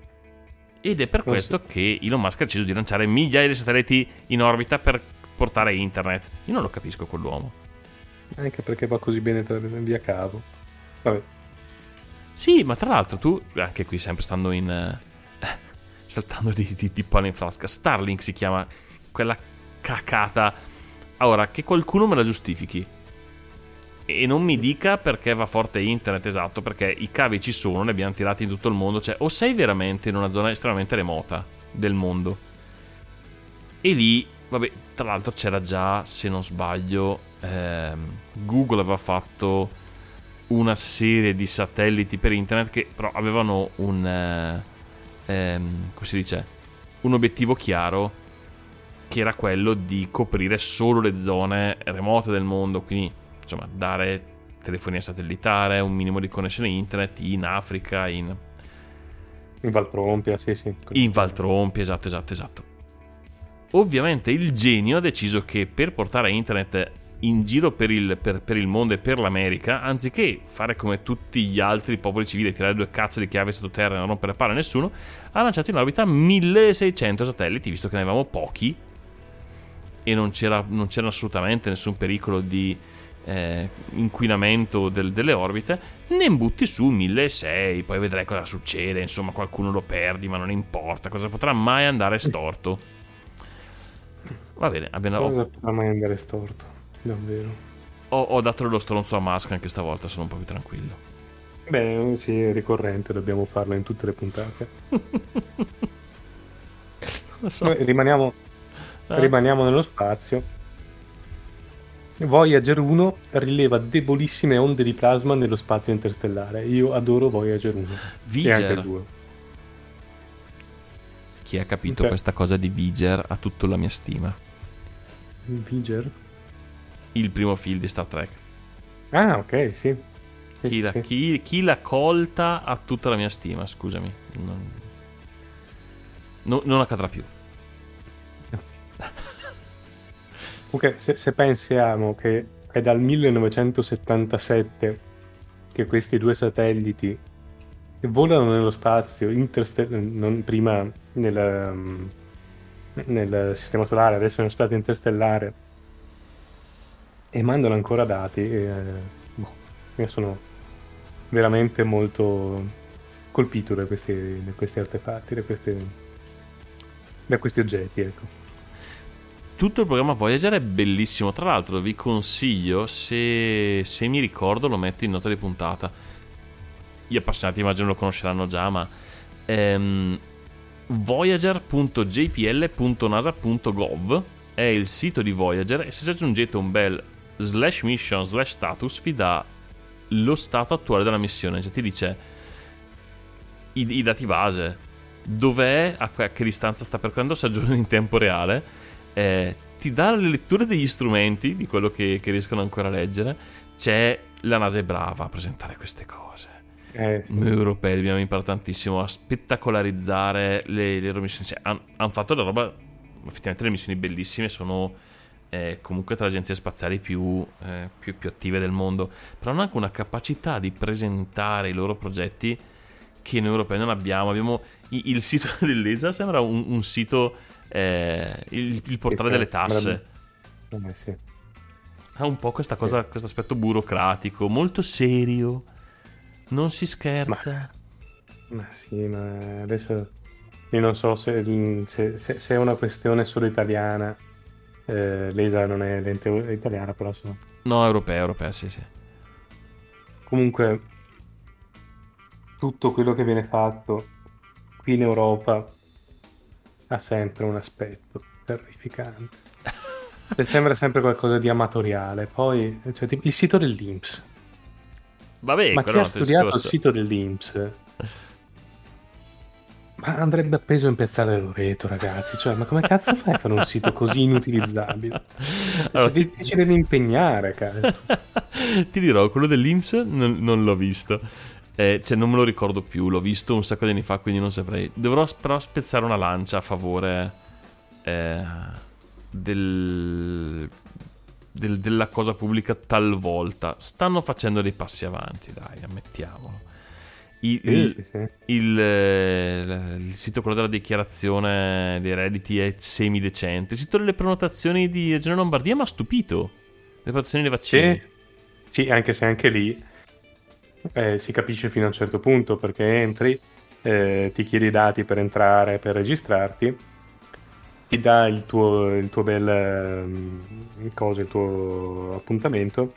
Ed è per Non questo che Elon Musk ha deciso di lanciare migliaia di satelliti in orbita per portare internet. Io non lo capisco quell'uomo. Anche perché va così bene via cavo. Vabbè. Sì, ma tra l'altro tu, anche qui sempre stando in... eh, saltando di, di, di pane in frasca, Starlink si chiama quella cacata. Ora, che qualcuno me la giustifichi. E non mi dica perché va forte internet, esatto, perché i cavi ci sono, ne abbiamo tirati in tutto il mondo, cioè o sei veramente in una zona estremamente remota del mondo. E lì, vabbè, tra l'altro c'era già, se non sbaglio, ehm, Google aveva fatto una serie di satelliti per internet che però avevano un eh, ehm, come si dice un obiettivo chiaro che era quello di coprire solo le zone remote del mondo quindi insomma dare telefonia satellitare un minimo di connessione internet in Africa in, In Valtrompia, sì, sì. in Valtrompi esatto esatto esatto ovviamente il genio ha deciso che per portare internet in giro per il, per- per il mondo e per l'America, anziché fare come tutti gli altri popoli civili, tirare due cazzo di chiavi sottoterra e non rompere palle a nessuno, ha lanciato in orbita 1600 satelliti, visto che ne avevamo pochi e non c'era, non c'era assolutamente nessun pericolo di eh, inquinamento del- delle orbite, ne butti su 1600, poi vedrai cosa succede, insomma qualcuno lo perdi, ma non importa, cosa potrà mai andare storto. Va bene, abbiamo, Cosa potrà mai andare storto? Davvero. ho, ho dato lo stronzo a Musk anche stavolta, sono un po' più tranquillo. Beh, sì, è ricorrente, dobbiamo farlo in tutte le puntate. Lo so. Noi rimaniamo, Eh. rimaniamo nello spazio. Voyager 1 rileva debolissime onde di plasma nello spazio interstellare. Io adoro Voyager 1. E anche Viger. il 2. Chi ha capito Ok. questa cosa di Viger ha tutta la mia stima. Viger? Il primo film di Star Trek. Ah, ok, sì. Sì, Chi, la- sì. chi- chi l'ha colta ha tutta la mia stima, scusami. Non, no- non accadrà più. Comunque, se, se pensiamo che è dal 1977 che questi due satelliti volano nello spazio, interste- prima nel, um, nel sistema solare, adesso nello spazio interstellare, e mandano ancora dati, eh, boh, sono veramente molto colpito da questi, da questi artefatti, da questi, da questi oggetti. Ecco. Tutto il programma Voyager è bellissimo. Tra l'altro, vi consiglio, se, se mi ricordo, lo metto in nota di puntata. Gli appassionati immagino lo conosceranno già, ma ehm, voyager.jpl.nasa.gov è il sito di Voyager e se ci aggiungete un bel slash mission slash status vi dà lo stato attuale della missione, cioè ti dice i, i dati base, dov'è, a, che distanza sta percorrendo, si aggiornano in tempo reale, eh, ti dà le letture degli strumenti, di quello che, che riescono ancora a leggere, c'è la NASA è brava a presentare queste cose. Eh, sì. Noi europei dobbiamo imparare tantissimo a spettacolarizzare le, le loro missioni. Cioè, hanno fatto la roba, effettivamente le missioni bellissime sono eh, comunque tra le agenzie spaziali più, eh, più, più attive del mondo, però hanno anche una capacità di presentare i loro progetti che noi europei non abbiamo. Abbiamo i- il sito dell'ESA sembra un, un sito, eh, il, il portale Sì, sì, delle tasse. Eh, sì. Ha un po' questa cosa, questo aspetto burocratico, molto serio. Non si scherza. Ma sì, ma adesso io non so se, se- se- se è una questione solo italiana. Eh, l'ESA non è l'ente italiana, però so. No, europea, europea, sì, sì. Comunque, tutto quello che viene fatto qui in Europa ha sempre un aspetto terrificante. Cioè, sembra sempre qualcosa di amatoriale. Poi, cioè, tipo, il sito dell'Inps. Vabbè, Ma chi ha studiato il discorso. sito dell'Inps? Ma andrebbe appeso in piazzale Loreto, ragazzi. Cioè, ma come cazzo fai a fare un sito così inutilizzabile? Allora, Cioè, ti, ti ci devi impegnare, cazzo. Ti dirò, quello dell'Inps non, non l'ho visto. Eh, cioè, non me lo ricordo più. L'ho visto un sacco di anni fa, quindi non saprei. Dovrò però spezzare una lancia a favore eh, del, del- della cosa pubblica talvolta. Stanno facendo dei passi avanti, dai, ammettiamolo. Il, Sì, il- sì, sì. il, eh, il sito quello della dichiarazione dei redditi è semidecente. Il sito delle prenotazioni di Regione Lombardia mi ha stupito. Le prenotazioni dei vaccini. Sì, anche se anche lì eh, si capisce fino a un certo punto perché entri, eh, ti chiedi i dati per entrare, per registrarti, ti dà il tuo, il tuo bel ehm, cosa, il tuo appuntamento,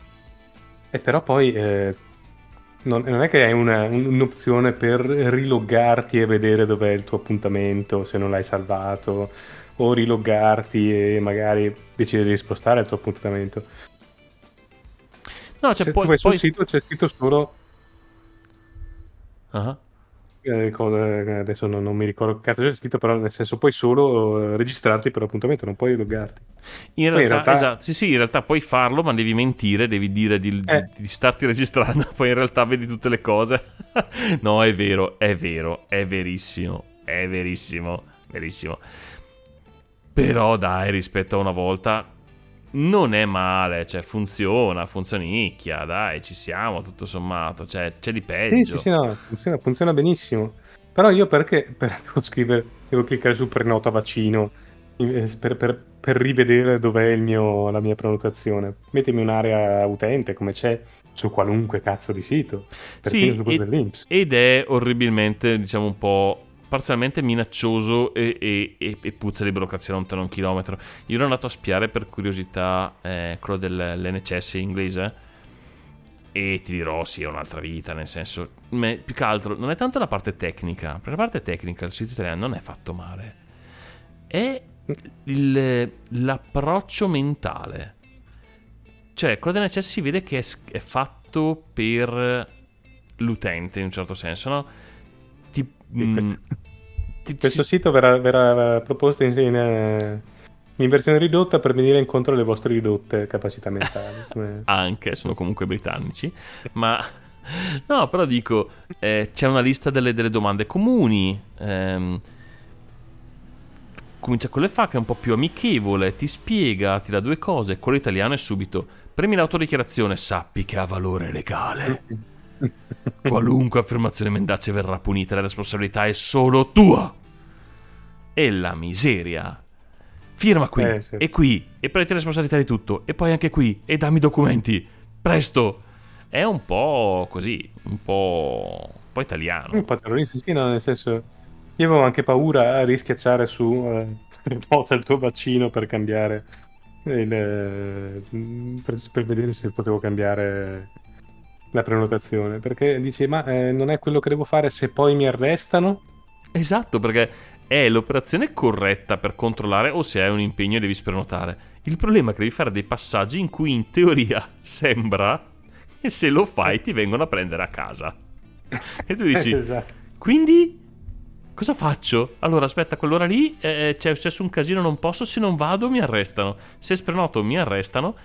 e però poi eh, non, non è che hai una- un- un'opzione per riloggarti e vedere dov'è il tuo appuntamento se non l'hai salvato, o riloggarti e magari decidere di spostare il tuo appuntamento. No, cioè, Se poi, tu vai sul poi- sito c'è scritto solo Ah, eh, cosa- adesso non, non mi ricordo che cazzo c'è scritto però nel senso puoi solo eh, registrarti per l'appuntamento non puoi loggarti In Poi in realtà, realtà- esatto, sì, sì, in realtà puoi farlo, ma devi mentire, devi dire di, di- Eh. di starti registrando, poi in realtà vedi tutte le cose. no, è vero, è vero, è verissimo, è verissimo, verissimo. Però dai, rispetto a una volta, non è male, cioè funziona, funzionicchia, dai, ci siamo, tutto sommato, cioè c'è di sì peggio. sì sì no, funziona, funziona benissimo. Però io perché per- devo scrivere devo cliccare su prenota vaccino eh, per, per- per rivedere dov'è il mio, la mia prenotazione. Mettimi un'area utente come c'è su qualunque cazzo di sito perfino Sì, su quello dell'Inps Ed è orribilmente, diciamo, un po' parzialmente minaccioso e, e- e- e puzza di burocrazia lontano un chilometro. Io ero andato a spiare per curiosità eh, quello dell'NCS inglese e ti dirò, sì, è un'altra vita, nel senso, me- più che altro, non è tanto la parte tecnica, perché la parte tecnica il sito italiano non è fatto male, è il- l'approccio mentale. Cioè, quello dell'NCS si vede che è, è fatto per l'utente in un certo senso, no? Ti, Sì, ti- questo ti- sito verrà, verrà proposto in, in, eh, in versione ridotta per venire incontro alle vostre ridotte capacità mentali anche, sono comunque britannici, ma no, però dico, eh, c'è una lista delle, delle domande comuni. ehm, comincia con le fa che è un po' più amichevole, ti spiega, ti dà due cose. Quello italiano è subito. Premi l'autodichiarazione, sappi che ha valore legale. Qualunque affermazione mendace verrà punita, la responsabilità è solo tua. E la miseria. Firma qui Eh, sì. e qui e prendi la responsabilità di tutto e poi anche qui e dammi i documenti. Presto. È un po' così, un po', un po' italiano. un po' terroristico, sì, no, nel senso io avevo anche paura a rischiacciare su eh, remota il tuo vaccino per cambiare il, eh, per, per vedere se potevo cambiare la prenotazione perché dici ma eh, non è quello che devo fare se poi mi arrestano Esatto, perché è l'operazione corretta per controllare o se hai un impegno e devi sprenotare. Il problema è che devi fare dei passaggi in cui in teoria sembra che se lo fai ti vengono a prendere a casa. E tu dici, esatto. quindi cosa faccio? Allora aspetta, quell'ora lì eh, c'è successo un casino, non posso, se non vado mi arrestano. Se sprenoto mi arrestano.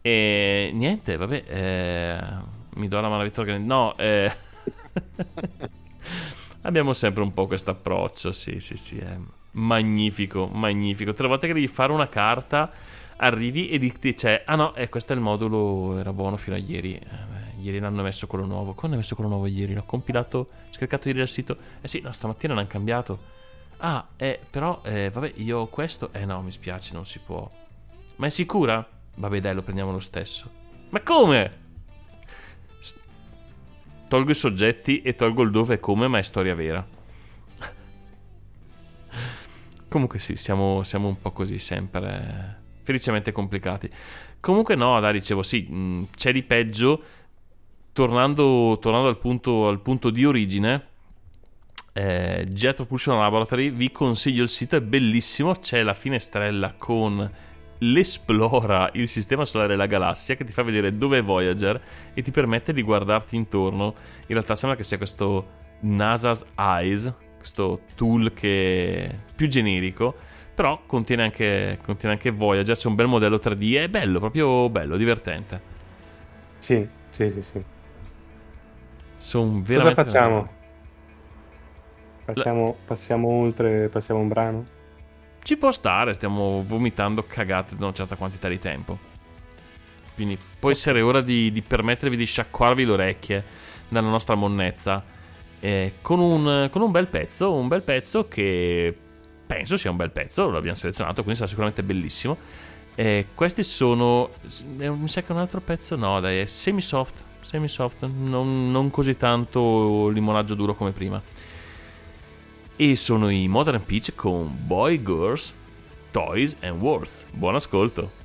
E niente, vabbè, eh, mi do la mano a. No, eh... abbiamo sempre un po' questo approccio. Sì, sì, sì, è magnifico, magnifico. Tre volte che devi fare una carta, arrivi e ti c'è. Ah no, eh, questo è il modulo, era buono fino a ieri. Eh, ieri l'hanno messo quello nuovo. Quando hanno messo quello nuovo ieri? L'ho compilato, scaricato ieri dal sito. Eh sì, no, stamattina l'hanno cambiato. Ah, eh, però, eh, vabbè, io questo... Eh no, mi spiace, non si può. Ma è sicura? Vabbè, dai, lo prendiamo lo stesso. Ma come? Tolgo i soggetti e tolgo il dove e come, ma è storia vera. Comunque sì, siamo, siamo un po' così sempre, felicemente complicati. Comunque no, dai, dicevo sì, mh, c'è di peggio. Tornando, tornando al, punto, al punto di origine, eh, Jet Propulsion Laboratory, vi consiglio il sito, è bellissimo, c'è la finestrella con l'esplora il sistema solare e la galassia che ti fa vedere dove è Voyager e ti permette di guardarti intorno. In realtà sembra che sia questo NASA's Eyes, questo tool che è più generico, però contiene anche, contiene anche Voyager, c'è un bel modello 3D, è bello, proprio bello, divertente. Sì, sì, sì, sì. Sono Cosa veramente... facciamo? Passiamo, passiamo oltre, passiamo un brano? Ci può stare, stiamo vomitando cagate da una certa quantità di tempo. Quindi può essere ora di, di permettervi di sciacquarvi le orecchie dalla nostra monnezza eh, con, un, con un bel pezzo, un bel pezzo che penso sia un bel pezzo, lo abbiamo selezionato, quindi sarà sicuramente bellissimo. Eh, questi sono, eh, mi sa che un altro pezzo no, dai, è semi-soft, semi-soft, non, non così tanto limonaggio duro come prima e sono i Modern Peach con Boy Girls, Toys and Words. Buon ascolto.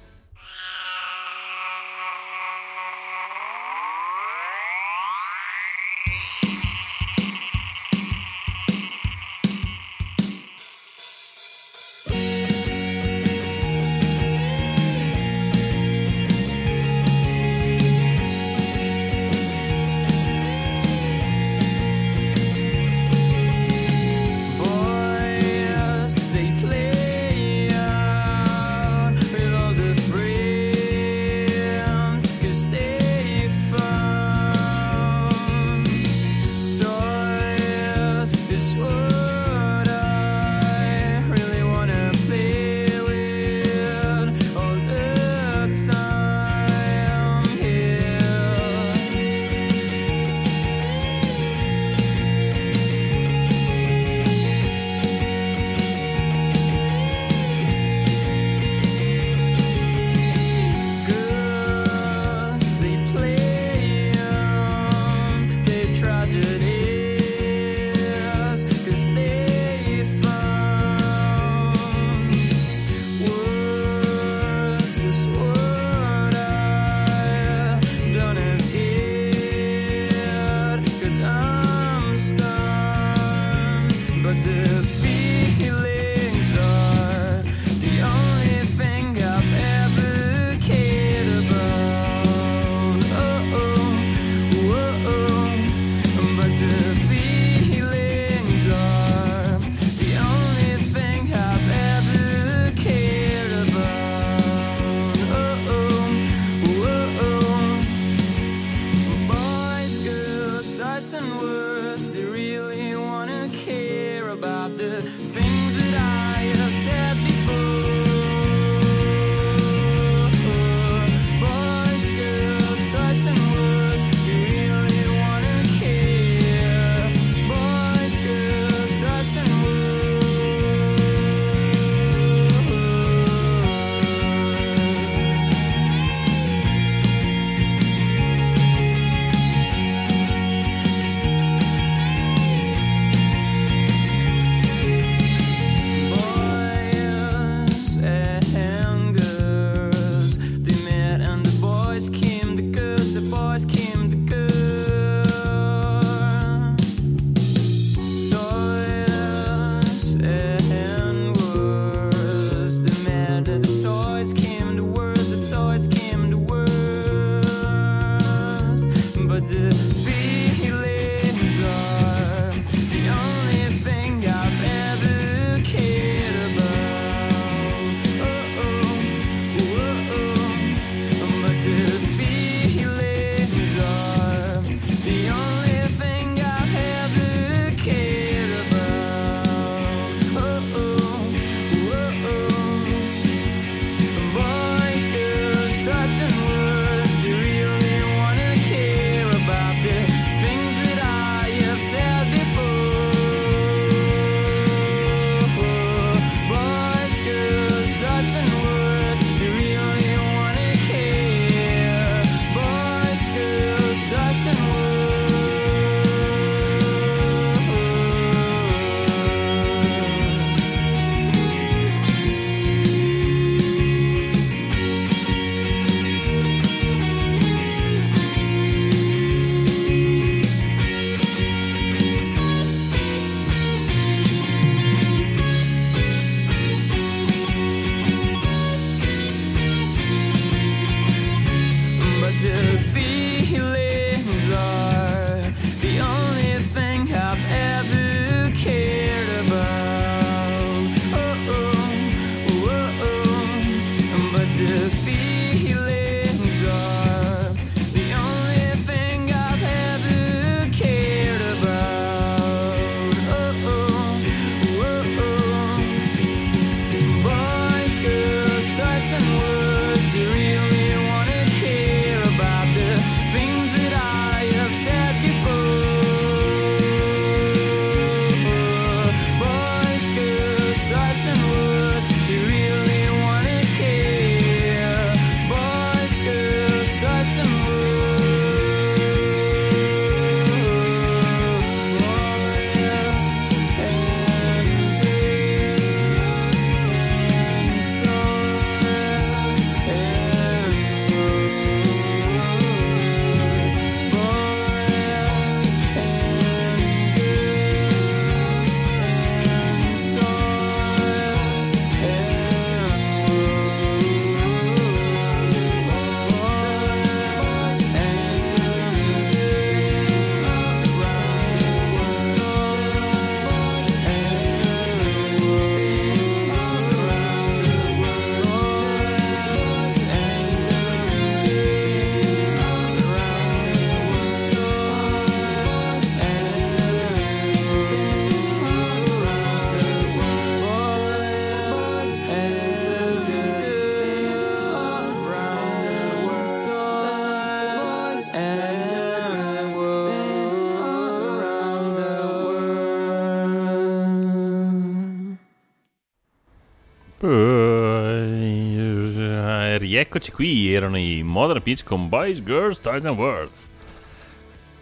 Rieccoci qui, erano i Modern Peach con Boys, Girls, Toys and Words.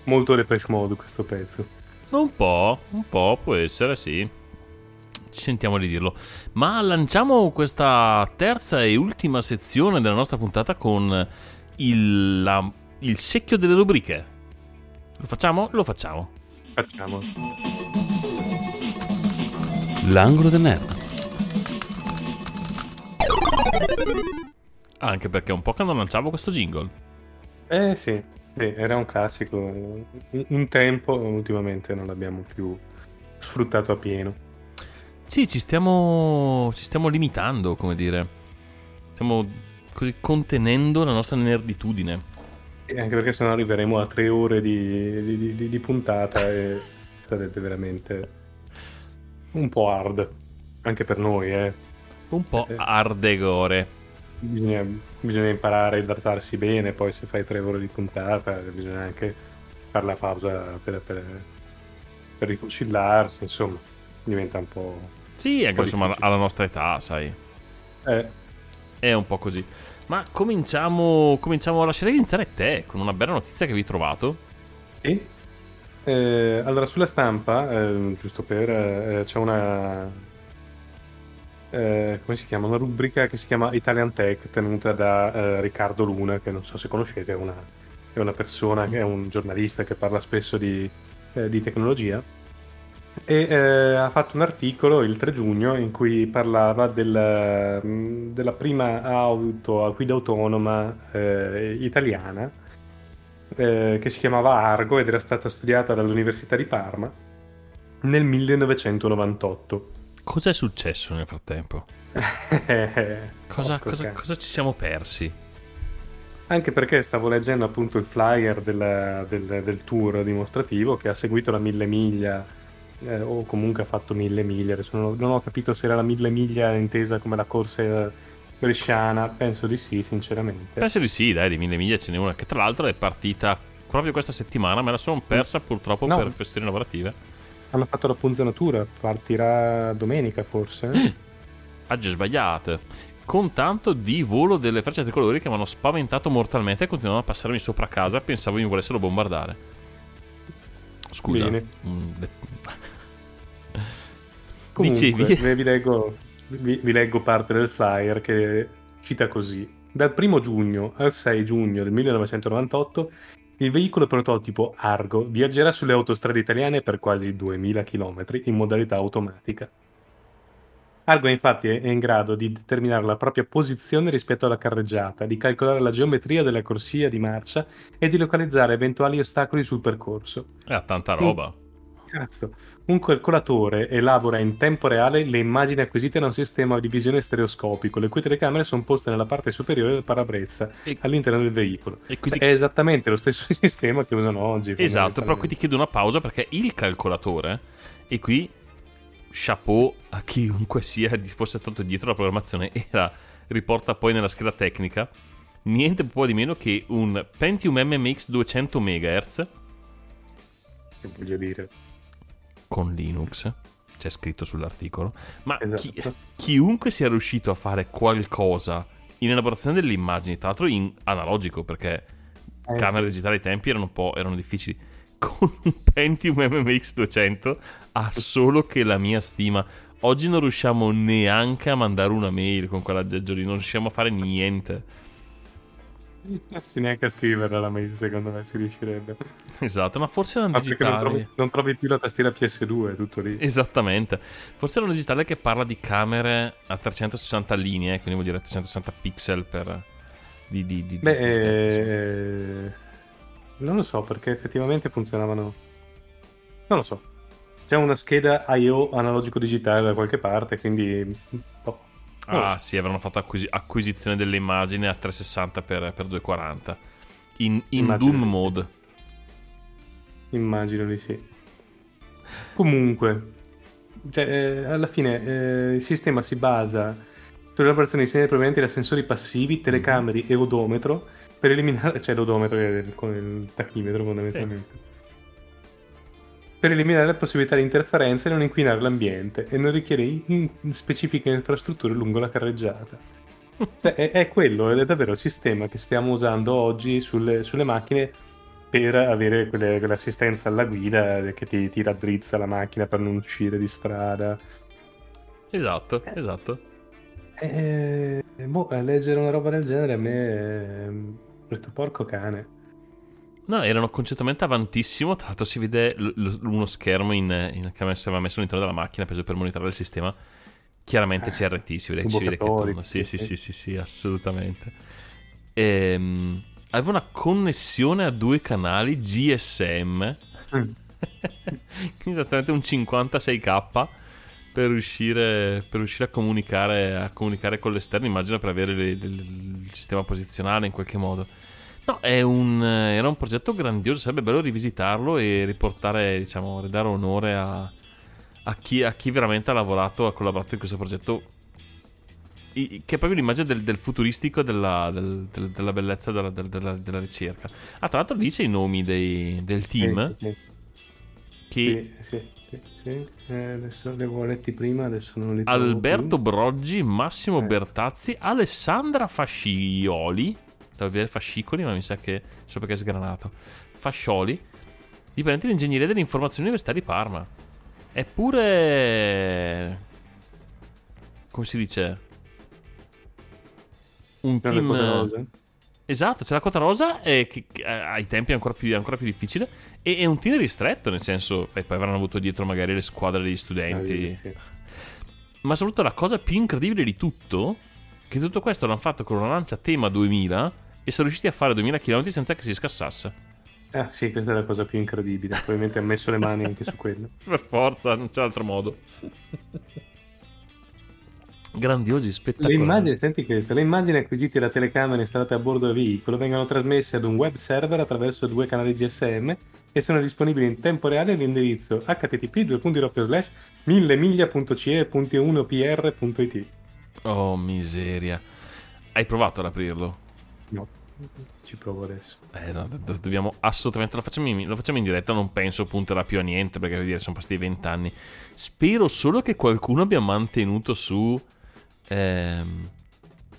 Molto Depeche Mode questo pezzo. Un po', un po' può essere, sì. Ci sentiamo di dirlo. Ma lanciamo questa terza e ultima sezione della nostra puntata con il, la- il secchio delle rubriche. Lo facciamo? Lo facciamo. Facciamo. L'angolo del nerd. Anche perché è un po' che non lanciavo questo jingle. Eh sì, sì, era un classico. Un, tempo, ultimamente non l'abbiamo più sfruttato a pieno. Sì, ci stiamo, ci stiamo limitando, come dire. Stiamo così contenendo la nostra nerditudine. E Anche perché sennò arriveremo a tre ore di, di- di- di puntata e sarebbe veramente un po' hard. Anche per noi, eh. Un po' Eh. ardegore. Bisogna, bisogna imparare a idratarsi bene, poi se fai tre ore di puntata bisogna anche fare la pausa per, per, per riconcillarsi, insomma, diventa un po'... Sì, anche po' insomma alla nostra età, sai. Eh, È un po' così. Ma cominciamo, cominciamo a lasciare iniziare te con una bella notizia che vi ho trovato. sì. Eh, allora, sulla stampa, eh, giusto per... eh, c'è una... eh, come si chiama? Una rubrica che si chiama Italian Tech, tenuta da eh, Riccardo Luna, che non so se conoscete, è una, è una persona, è un giornalista che parla spesso di, eh, di tecnologia. E eh, ha fatto un articolo il 3 giugno in cui parlava del, mh, della prima auto a guida autonoma eh, italiana che si chiamava Argo ed era stata studiata dall'Università di Parma nel 1998. Cos'è successo nel frattempo? Cosa, cosa- cosa ci siamo persi? Anche perché stavo leggendo appunto il flyer del, del- del tour dimostrativo che ha seguito la mille miglia eh, o comunque ha fatto mille miglia. Adesso non ho, non ho capito se era la mille miglia intesa come la corsa bresciana. Penso di sì, sinceramente. Penso di sì, dai, di mille miglia ce n'è una che tra l'altro è partita proprio questa settimana, me la sono persa purtroppo No. per questioni lavorative. Hanno fatto la punzanatura, partirà domenica forse. eh? Agge sbagliate. Con tanto di volo delle frecce tricolori che mi hanno spaventato mortalmente e continuavano a passarmi sopra casa. Pensavo mi volessero bombardare. Scusa. Bene. Mm, de- Comunque, Dicevi? ve- vi leggo, vi, vi leggo parte del flyer che cita così. Dal 1 giugno al 6 giugno del 1998 il veicolo prototipo Argo viaggerà sulle autostrade italiane per quasi 2000 km in modalità automatica. Argo infatti è in grado di determinare la propria posizione rispetto alla carreggiata, di calcolare la geometria della corsia di marcia e di localizzare eventuali ostacoli sul percorso. Eh, ha tanta roba. Cazzo, un calcolatore elabora in tempo reale le immagini acquisite da un sistema di visione stereoscopico, le cui telecamere sono poste nella parte superiore del parabrezza E- all'interno del veicolo. E quindi- è esattamente lo stesso sistema che usano oggi. Esatto, però qui ti chiedo una pausa perché il calcolatore, e qui chapeau a chiunque sia fosse stato dietro la programmazione, era, riporta poi nella scheda tecnica, niente po' di meno che un Pentium MMX 200 MHz Che voglio dire. Con Linux, c'è scritto sull'articolo, ma chi- Esatto. chiunque sia riuscito a fare qualcosa in elaborazione delle immagini, tra l'altro in analogico perché Eh, camere digitali ai tempi erano un po' erano difficili. Con un Pentium MMX 200 ha solo che la mia stima. Oggi non riusciamo neanche a mandare una mail con quell'aggeggio lì, non riusciamo a fare niente. Cazzo, neanche a scriverla la mail, secondo me si riuscirebbe. Esatto, ma forse erano non digitali. trovi, non trovi più la tastiera PS2, è tutto lì. Esattamente. Forse era un digitale che parla di camere a 360 linee, quindi vuol dire 360 pixel per... Di, di, di, Beh, eh, non lo so perché effettivamente funzionavano. Non lo so. C'è una scheda I/O analogico digitale da qualche parte, quindi. non lo Ah, so. sì, avranno fatto acquisi- acquisizione delle immagini a 360 x 240 in, in Doom sì. mode. Immagino di sì. Comunque, cioè, eh, alla fine eh, il sistema si basa sull'elaborazione di segnali provenienti da sensori passivi, telecamere e odometro per eliminare, cioè l'odometro con il tachimetro fondamentalmente. Per eliminare la possibilità di interferenze e non inquinare l'ambiente e non richiede in- specifiche infrastrutture lungo la carreggiata. Cioè, è, è quello, è davvero il sistema che stiamo usando oggi sulle, sulle macchine per avere quelle- quell'assistenza alla guida che ti, ti raddrizza la macchina per non uscire di strada. Esatto, esatto. E, boh, leggere una roba del genere a me ehm, ho detto porco cane. No, erano concettualmente avantissimo. Tra l'altro si vede l- l- uno schermo in, in, che aveva messo all'interno della macchina preso per monitorare il sistema. Chiaramente CRT, si vede, si vede che torna. Sì, sì, sì. sì, sì, sì, assolutamente. Ehm, aveva una connessione a due canali GSM. Quindi esattamente un 56k per riuscire, per riuscire a, comunicare, a comunicare con l'esterno, immagino per avere le- le- il sistema posizionale in qualche modo. No, è un, era un progetto grandioso, sarebbe bello rivisitarlo e riportare, diciamo, ridare onore a, a chi, a chi veramente ha lavorato, ha collaborato in questo progetto. I- Che è proprio l'immagine del, del futuristico della, del- del- della bellezza della, del- della- della ricerca. Ah, tra l'altro dice i nomi dei- del team. Sì, sì, sì, sì, sì. Eh, adesso li avevo letti prima, adesso non li Alberto. Broggi, Massimo Eh. Bertazzi, Alessandra Fascioli. Stavo a vedere fascicoli, ma mi sa che so perché è sgranato. Fascioli, dipendente di ingegneria dell'informazione Università di Parma. Eppure. Come si dice? Un C'è team. Esatto, c'è la quota rosa e che, che, eh, ai tempi è ancora più, ancora più difficile. E è un team ristretto, nel senso, e poi avranno avuto dietro magari le squadre degli studenti. Ah. Ma soprattutto la cosa più incredibile di tutto, che tutto questo l'hanno fatto con una lancia Tema 2000 e sono riusciti a fare 2000 km senza che si scassasse. Ah, sì, questa è la cosa più incredibile. Probabilmente ha messo le mani anche su quello. Per forza, non c'è altro modo. Grandiosi, Le spettacolari. immagini, senti questa, le immagini acquisite da telecamere installate a bordo del veicolo vengono trasmesse ad un web server attraverso due canali GSM e sono disponibili in tempo reale all'indirizzo http 1000.ce.1pr.it. Oh, miseria. Hai provato ad aprirlo? No, ci provo adesso. Eh, no, do- dobbiamo assolutamente. Lo facciamo, in, lo facciamo in diretta. Non penso punterà più a niente perché voglio dire, sono passati vent'anni. Spero solo che qualcuno abbia mantenuto su. ehm,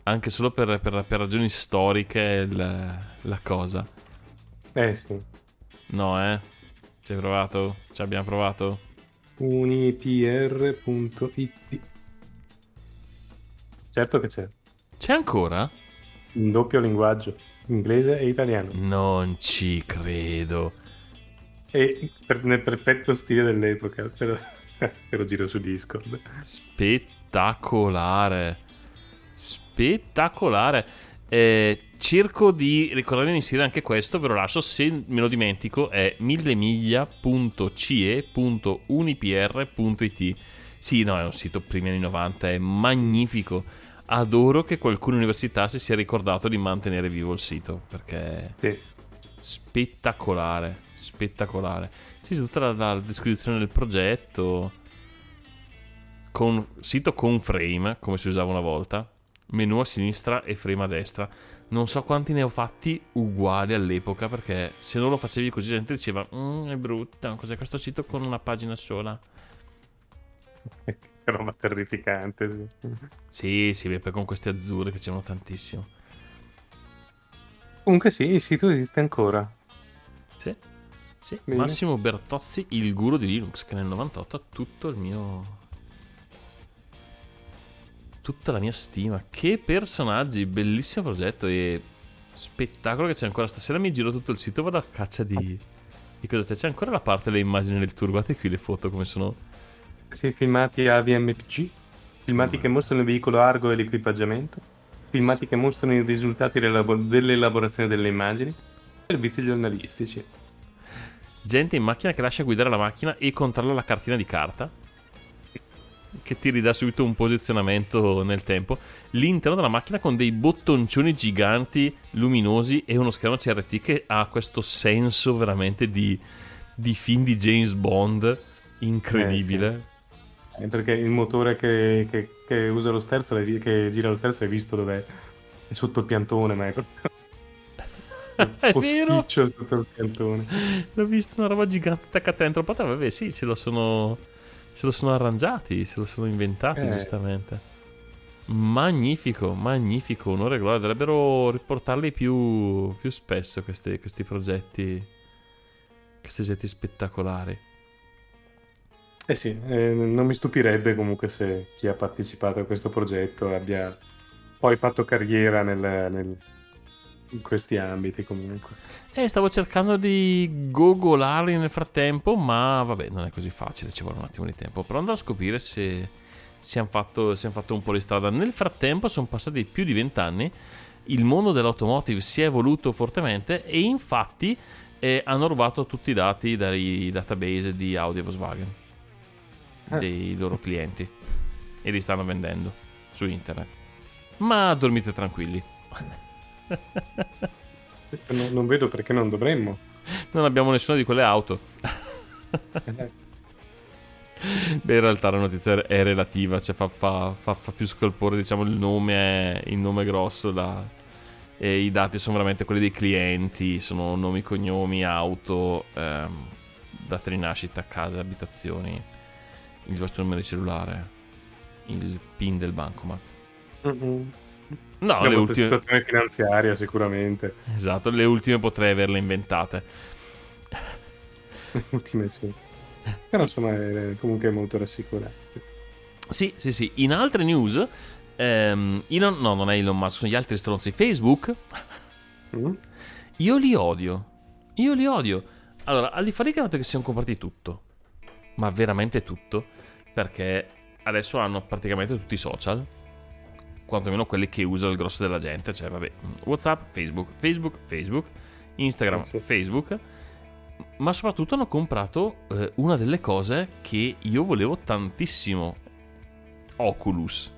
anche solo per, per- per ragioni storiche il- la cosa. Eh sì, No, eh? Ci hai provato? Ci abbiamo provato? unipr.it. Certo che c'è, C'è ancora? In doppio linguaggio, inglese e italiano. Non ci credo. E per- nel perfetto stile dell'epoca, però, però giro su Discord. Spettacolare. Spettacolare. Eh, cerco di ricordarmi di inserire anche questo, ve lo lascio se me lo dimentico, è millemiglia.ce.unipr.it. Sì, no, è un sito primi anni 90, è magnifico. Adoro che qualcuna università si sia ricordato di mantenere vivo il sito, perché Sì. spettacolare, spettacolare. Sì, tutta la, la descrizione del progetto, con, sito con frame, come si usava una volta, menu a sinistra e frame a destra. Non so quanti ne ho fatti uguali all'epoca, perché se non lo facevi così la gente diceva, "Mm, è brutta, cos'è questo sito con una pagina sola? Roba terrificante. Sì. Sì, sì, con questi azzurri piacevano tantissimo. Comunque sì, il sito esiste ancora. Sì, sì. Massimo Bertozzi, il guru di Linux, che nel 98 ha tutto il mio... Tutta la mia stima. Che personaggi, bellissimo progetto e spettacolo che c'è ancora. Stasera mi giro tutto il sito, vado a caccia di... Di cosa c'è? C'è ancora la parte delle immagini del tour. Guardate qui le foto come sono... Sì, filmati AVMPG, filmati che mostrano il veicolo Argo e l'equipaggiamento, filmati che mostrano i risultati dell'elabo- dell'elaborazione delle immagini, servizi giornalistici. Gente in macchina che lascia guidare la macchina e controlla la cartina di carta. Che ti ridà subito un posizionamento nel tempo. L'interno della macchina con dei bottoncioni giganti luminosi e uno schermo CRT che ha questo senso veramente di, di film di James Bond incredibile. Eh, perché il motore che, che- che usa lo sterzo, che gira lo sterzo, hai visto dov'è? È sotto il piantone, ma è proprio... È vero. sotto il piantone. L'ho visto una roba gigante attaccata dentro porta. Vabbè, sì, se lo sono. Se lo sono arrangiati, se lo sono inventati, Eh. giustamente. Magnifico, magnifico. Onore e gloria. Dovrebbero riportarli più, più spesso questi, questi progetti. Questi progetti spettacolari. Eh sì, eh, non mi stupirebbe comunque se chi ha partecipato a questo progetto abbia poi fatto carriera nel- nel- in questi ambiti comunque. Eh, stavo cercando di gogolarli nel frattempo, ma vabbè, non è così facile, ci vuole un attimo di tempo. Però andrò a scoprire se, se hanno fatto, fatto un po' di strada. Nel frattempo sono passati più di vent'anni, il mondo dell'automotive si è evoluto fortemente e infatti eh, hanno rubato tutti i dati dai database di Audi e Volkswagen. Dei loro clienti, e li stanno vendendo su internet. Ma dormite tranquilli. Non, non vedo perché non dovremmo. Non abbiamo nessuna di quelle auto. Eh, Beh, in realtà la notizia è relativa, cioè fa, fa- fa- fa più scalpore, diciamo, il nome è il nome grosso, la- e i dati sono veramente quelli dei clienti, sono nomi, cognomi, auto, ehm, date di nascita, case, abitazioni, il vostro numero di cellulare, il PIN del bancomat. mm-mm. No, le ultime, situazione finanziaria sicuramente. esatto, le ultime potrei averle inventate. Le ultime sì. Però insomma è comunque molto rassicurante. Sì, sì, sì. In altre news, ehm, Elon, no, non è Elon Musk, sono gli altri stronzi. Facebook, Mm? io li odio. Io li odio. Allora, al di fuori del fatto che siano comprati tutto, ma veramente tutto, perché adesso hanno praticamente tutti i social, quantomeno quelli che usa il grosso della gente, cioè vabbè, WhatsApp, Facebook, Facebook, Facebook, Instagram, sì. Facebook, ma soprattutto hanno comprato eh, una delle cose che io volevo tantissimo. Oculus.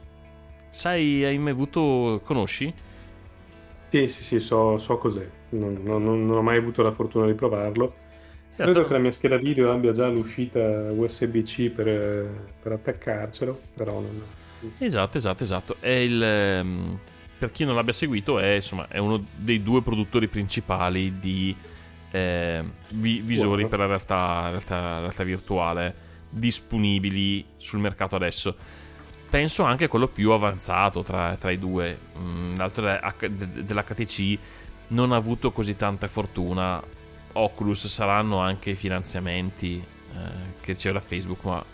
Sai, hai mai avuto... conosci? Sì, sì, sì, so, so cos'è. Non, non- non ho mai avuto la fortuna di provarlo. Credo che la mia scheda video abbia già l'uscita USB-C per, per attaccarcelo, però non... Esatto, esatto, esatto. È il, ehm, per chi non l'abbia seguito, è, insomma, è uno dei due produttori principali di eh, vi- visori per la realtà, realtà- realtà virtuale disponibili sul mercato adesso. Penso anche quello più avanzato tra, tra i due. Mm, l'altro dell'HTC non ha avuto così tanta fortuna. Oculus saranno anche i finanziamenti eh, che da Facebook, ma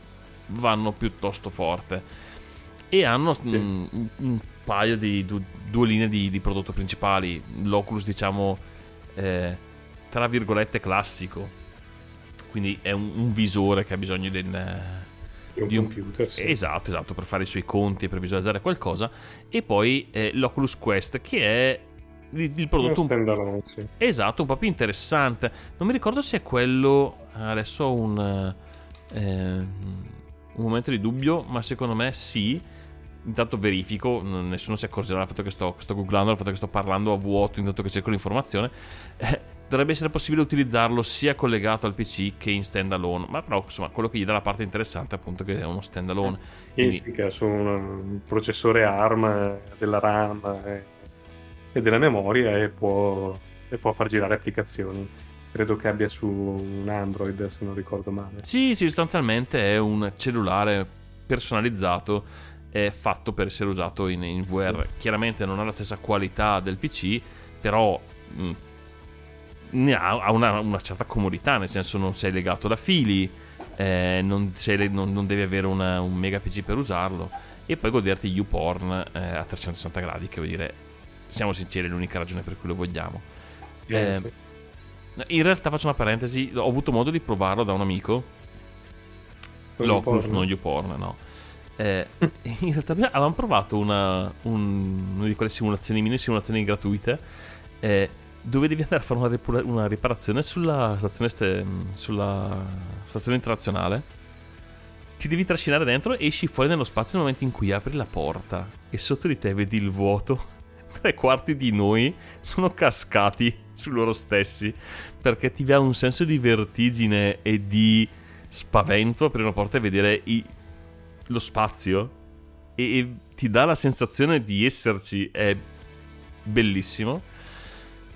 vanno piuttosto forte. E hanno mm, un, un paio di du- due linee di, di prodotto principali. l'Oculus diciamo eh, tra virgolette classico. Quindi è un, un visore che ha bisogno del, di un- computer, sì. esatto esatto per fare i suoi conti e per visualizzare qualcosa. E poi eh, l'Oculus Quest che è il, prodotto un standalone, sì. Esatto, un po' più interessante. Non mi ricordo se è quello. Adesso ho un. eh, un momento di dubbio, ma secondo me sì. Intanto verifico, nessuno si accorgerà del fatto che sto, sto googlando, del fatto che sto parlando a vuoto intanto che cerco l'informazione. Eh, dovrebbe essere possibile utilizzarlo sia collegato al PC che in standalone. Ma però, insomma, quello che gli dà la parte interessante è appunto che è uno standalone. Sì, Quindi- sì, su un, un processore ARM, eh, della RAM eh, e della memoria e può, e può far girare applicazioni. Credo che abbia su un Android, se non ricordo male. Sì, sì, sostanzialmente è un cellulare personalizzato è fatto per essere usato in, in VR. Chiaramente non ha la stessa qualità del PC, però mh, ne ha, ha una, una certa comodità, nel senso non sei legato da fili, eh, non, sei- non- non devi avere una- un mega PC per usarlo e poi goderti YouPorn eh, a 360 gradi, che vuol dire, siamo sinceri, è l'unica ragione per cui lo vogliamo. Eh, sì. In realtà faccio una parentesi, ho avuto modo di provarlo da un amico Con L'Oculus, non YouPorn, no. Eh, in realtà avevamo provato una, un- una di quelle simulazioni, mini simulazioni gratuite, eh, dove devi andare a fare una, ripula- una riparazione sulla stazione, ste- sulla stazione internazionale. Ti devi trascinare dentro e esci fuori nello spazio nel momento in cui apri la porta. E sotto di te vedi il vuoto. Tre quarti di noi sono cascati su loro stessi. Perché ti dà un senso di vertigine e di spavento aprire una porta e vedere i- lo spazio e, e ti dà la sensazione di esserci è bellissimo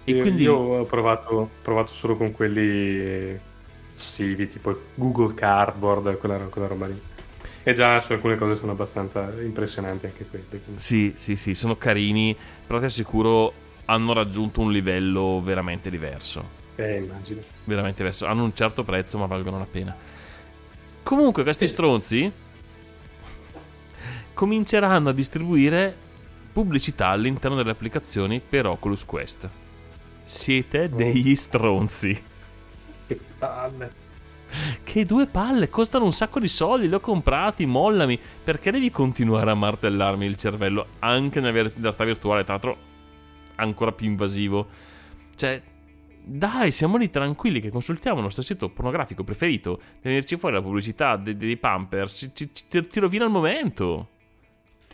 e quindi io ho provato, provato solo con quelli passivi, tipo Google Cardboard, quella, quella roba lì. E già su alcune cose sono abbastanza impressionanti anche quelle. quindi- sì sì sì sono carini però ti assicuro hanno raggiunto un livello veramente diverso Eh, immagino. veramente diverso hanno un certo prezzo ma valgono la pena comunque questi stronzi cominceranno a distribuire pubblicità all'interno delle applicazioni per Oculus Quest siete degli stronzi Che palle. Che due palle, costano un sacco di soldi, li ho comprati, mollami. Perché devi continuare a martellarmi il cervello anche nella realtà virtuale, tra l'altro ancora più invasivo? Cioè, dai, siamo lì tranquilli che consultiamo il nostro sito pornografico preferito. Venirci fuori la pubblicità de- dei Pampers, ci, ci- ti, rovina il momento.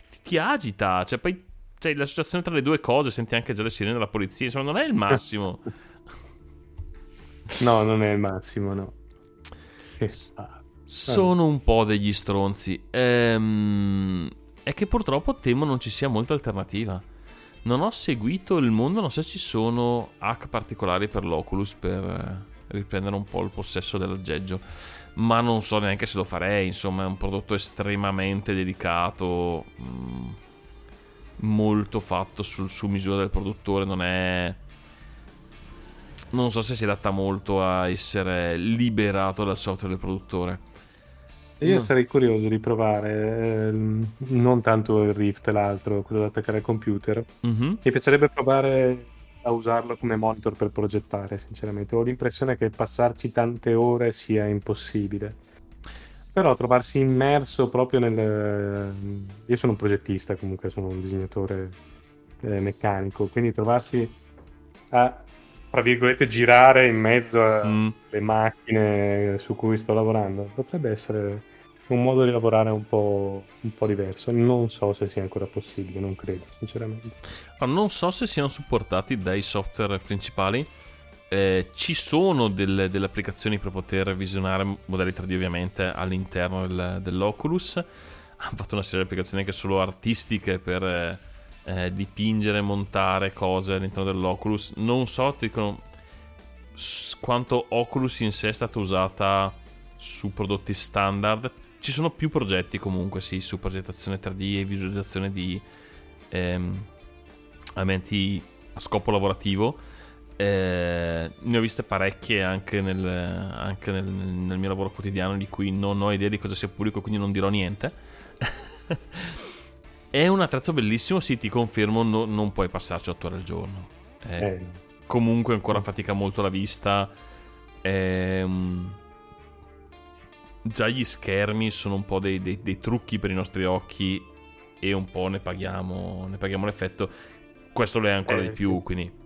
Ti, ti agita, cioè poi c'è l'associazione tra le due cose, senti anche già le sirene della polizia, insomma non è il massimo. No, non è il massimo, no. Palle. Sono un po' degli stronzi. Ehm, è che purtroppo temo non ci sia molta alternativa. Non ho seguito il mondo, non so se ci sono hack particolari per l'Oculus per eh, riprendere un po' il possesso dell'aggeggio. Ma non so neanche se lo farei. Insomma, è un prodotto estremamente delicato. mm, molto fatto sul- su misura del produttore. Non è. Non so se si adatta molto a essere liberato dal software del produttore. Io No. sarei curioso di provare, ehm, non tanto il Rift, l'altro, quello da attaccare al computer. Mhm. Mi piacerebbe provare a usarlo come monitor per progettare, sinceramente. Ho l'impressione che passarci tante ore sia impossibile. Però trovarsi immerso proprio nel... Io sono un progettista, comunque sono un disegnatore eh, meccanico, quindi trovarsi a tra virgolette, girare in mezzo alle Mm. macchine su cui sto lavorando. Potrebbe essere un modo di lavorare un po', un po' diverso. Non so se sia ancora possibile, non credo, sinceramente. Non so se siano supportati dai software principali. Eh, ci sono delle, delle applicazioni per poter visionare modelli 3D ovviamente all'interno del- dell'Oculus. Hanno fatto una serie di applicazioni anche solo artistiche per eh, dipingere montare cose all'interno dell'Oculus. Non so ti dicono, quanto Oculus in sé è stata usata su prodotti standard. Ci sono più progetti comunque, sì, su progettazione 3D e visualizzazione di ehm, elementi a scopo lavorativo. Eh, ne ho viste parecchie anche, nel, anche nel, nel mio lavoro quotidiano di cui non ho idea di cosa sia pubblico, quindi non dirò niente. È un attrezzo bellissimo, sì, ti confermo, no- non puoi passarci 8 ore al giorno. È Eh, comunque ancora fatica molto la vista. Ehm, già gli schermi sono un po' dei, dei- dei trucchi per i nostri occhi e un po' ne paghiamo, ne paghiamo l'effetto. Questo lo è ancora Eh, di più, quindi...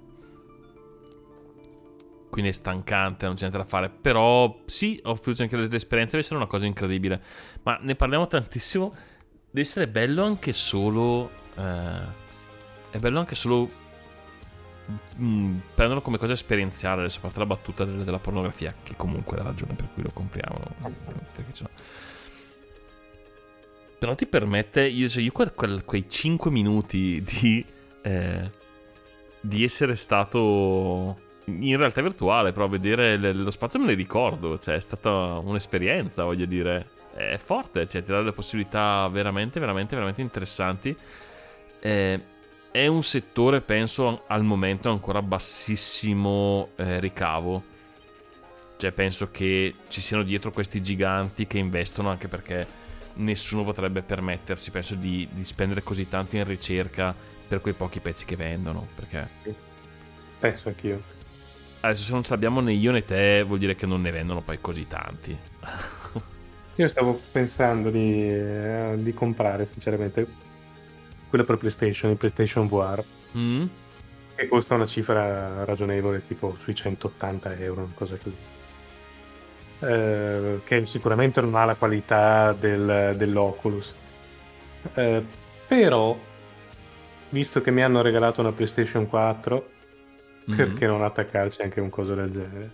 Quindi è stancante, non c'è niente da fare. Però sì, ho fiducia anche l'esperienza deve essere una cosa incredibile. Ma ne parliamo tantissimo. Deve essere bello anche solo... eh, è bello anche solo mm, prendono come cosa esperienziale adesso a parte la battuta del- della pornografia che comunque è la ragione per cui lo compriamo però ti permette io, cioè, io quel- quel- quei 5 minuti di eh, di essere stato in realtà virtuale però vedere le- lo spazio me ne ricordo cioè è stata un'esperienza voglio dire è forte cioè ti dà delle possibilità veramente veramente veramente interessanti eh, è un settore, penso, al momento ancora bassissimo eh, ricavo. Cioè, penso che ci siano dietro questi giganti che investono anche perché nessuno potrebbe permettersi, penso, di, di spendere così tanto in ricerca per quei pochi pezzi che vendono. Perché penso anch'io. Adesso, se non ce l'abbiamo né io né te, vuol dire che non ne vendono poi così tanti. Io stavo pensando di, eh, di comprare, sinceramente, quello per PlayStation, il PlayStation VR, Mm? che costa una cifra ragionevole, tipo sui 180 euro, una cosa così. Eh, che sicuramente non ha la qualità del- dell'Oculus. Eh, però, visto che mi hanno regalato una PlayStation 4, Perché non attaccarci anche un coso del genere?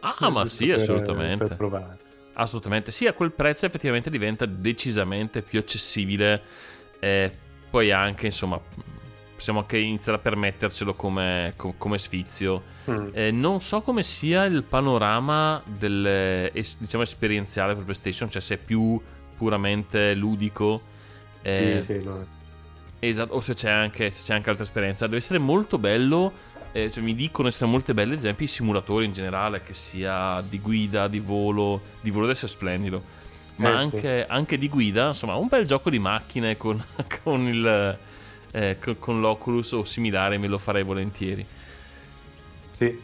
Ah, ma sì, per- assolutamente. Per provare. Assolutamente, sì, a quel prezzo effettivamente diventa decisamente più accessibile. E poi anche, insomma, possiamo anche iniziare a permettercelo come, co- come sfizio. Mm. Eh, non so come sia il panorama del, diciamo, esperienziale per PlayStation, cioè se è più puramente ludico. eh, Sì, sì, è. Esatto, o se c'è, anche, se c'è anche altra esperienza. Deve essere molto bello. Eh, cioè, mi dicono essere molto belli, ad esempio, i simulatori in generale, che sia di guida, di volo. Di volo deve essere splendido. Ma Eh, sì. anche, anche di guida, insomma, un bel gioco di macchine con, con il. eh, con, con l'Oculus o similare, me lo farei volentieri. Sì.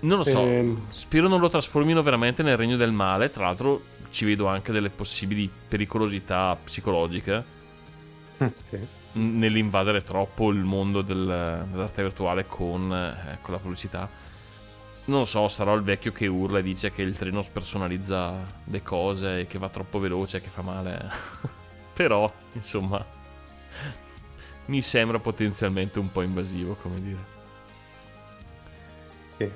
Non lo so, Ehm. spero non lo trasformino veramente nel regno del male. Tra l'altro, ci vedo anche delle possibili pericolosità psicologiche sì. Nell'invadere troppo il mondo del- dell'arte virtuale con, eh, con la pubblicità. Non lo so, sarò il vecchio che urla e dice che il treno spersonalizza le cose e che va troppo veloce e che fa male. Però, insomma, mi sembra potenzialmente un po' invasivo, come dire. Sì.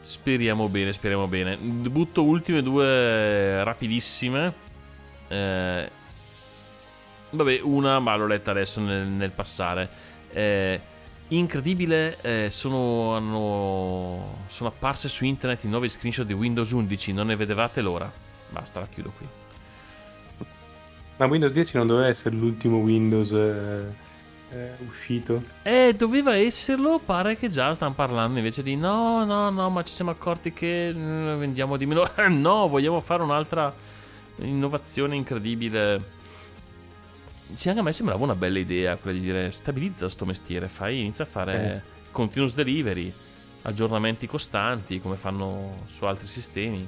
Speriamo bene, speriamo bene. Butto ultime due rapidissime. Eh, vabbè, una, ma l'ho letta adesso nel, nel passare. Eh, incredibile, eh, sono, hanno- sono apparse su internet i nuovi screenshot di Windows 11. Non ne vedevate l'ora. Basta, la chiudo qui. Ma Windows 10 non doveva essere l'ultimo Windows eh, eh, uscito? Eh, doveva esserlo, pare che già stanno parlando invece di no, no, no, ma ci siamo accorti che mm, vendiamo di meno. no, vogliamo fare un'altra innovazione incredibile. Sì, anche a me sembrava una bella idea quella di dire stabilizza sto mestiere, fai, inizia a fare continuous delivery, aggiornamenti costanti come fanno su altri sistemi.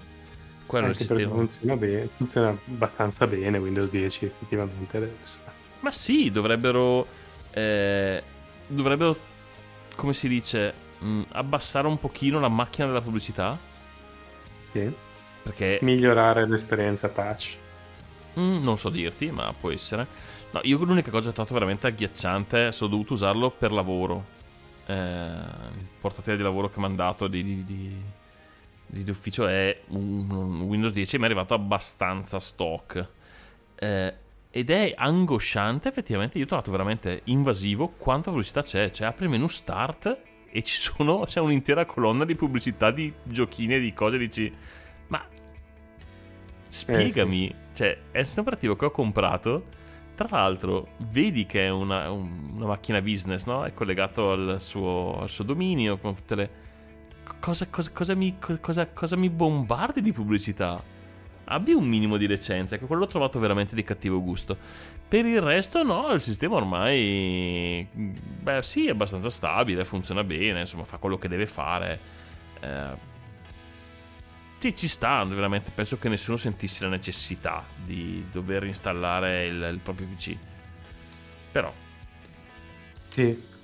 Quello è il Anche sistema. funziona, bene, funziona abbastanza bene Windows 10 effettivamente adesso. Ma sì, dovrebbero. eh, dovrebbero. Come si dice? mm, abbassare un pochino la macchina della pubblicità. Sì. Perché Migliorare l'esperienza touch. Mm, non so dirti, ma può essere. No, io l'unica cosa che ho trovato veramente agghiacciante, sono dovuto usarlo per lavoro. Eh, il portatile di lavoro che mi ha dato di, di, di, di- ufficio è un, un Windows 10 e mi è arrivato abbastanza stock. Eh, ed è angosciante, effettivamente. Io ho trovato veramente invasivo quanta pubblicità c'è. Cioè, apri il menu start e ci sono, c'è un'intera colonna di pubblicità di giochini e di cose. Dici, ma spiegami, cioè, è il sistema operativo che ho comprato. Tra l'altro, vedi che è una, un- una macchina business, no? È collegato al suo, al suo dominio con tutte le. Cosa, cosa- cosa mi, cosa- mi bombardi di pubblicità? Abbia un minimo di decenza, che quello l'ho trovato veramente di cattivo gusto. Per il resto, no, il sistema ormai. Beh, sì, è abbastanza stabile, funziona bene, insomma, fa quello che deve fare. Eh, sì, ci sta, veramente. Penso che nessuno sentissi la necessità di dover installare il, il proprio PC. Però, Sì.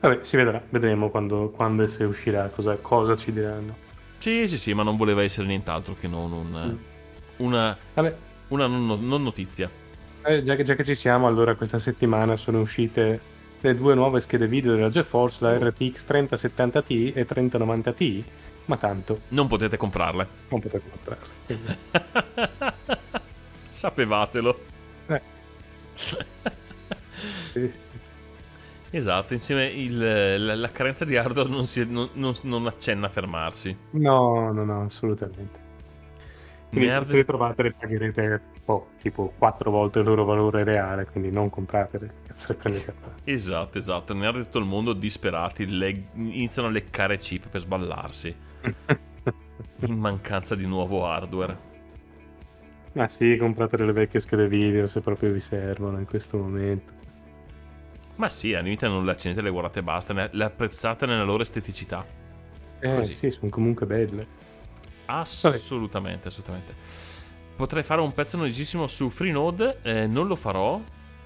Vabbè, si vedrà, vedremo quando, quando e se uscirà, cosa, cosa ci diranno. sì, sì, sì, ma non voleva essere nient'altro che non un, una, Vabbè, una non, non notizia. eh, già, che, già che ci siamo, allora questa settimana sono uscite le due nuove schede video della GeForce, la RTX 3070 Ti e 3090 Ti, ma tanto Non potete comprarle. non potete comprarle. Sapevatelo. Eh. Sì, Esatto, insieme il- la, la carenza di hardware non, si- non- non- non accenna a fermarsi. No, no, no, assolutamente. Quindi Nerd- se le trovate le pagherete oh, tipo 4 volte il loro valore reale, quindi non compratele, cazzo le prendete a parte. Esatto, esatto. Nerd di tutto il mondo disperati le- iniziano a leccare chip per sballarsi. In mancanza di nuovo hardware. Ma sì, comprate le vecchie schede video se proprio vi servono in questo momento. Ma sì, al limite non le accendete, le guardate e basta. Le apprezzate nella loro esteticità. Eh Così. sì, sono comunque belle. Assolutamente, assolutamente. Potrei fare un pezzo noiosissimo su Freenode, eh, non lo farò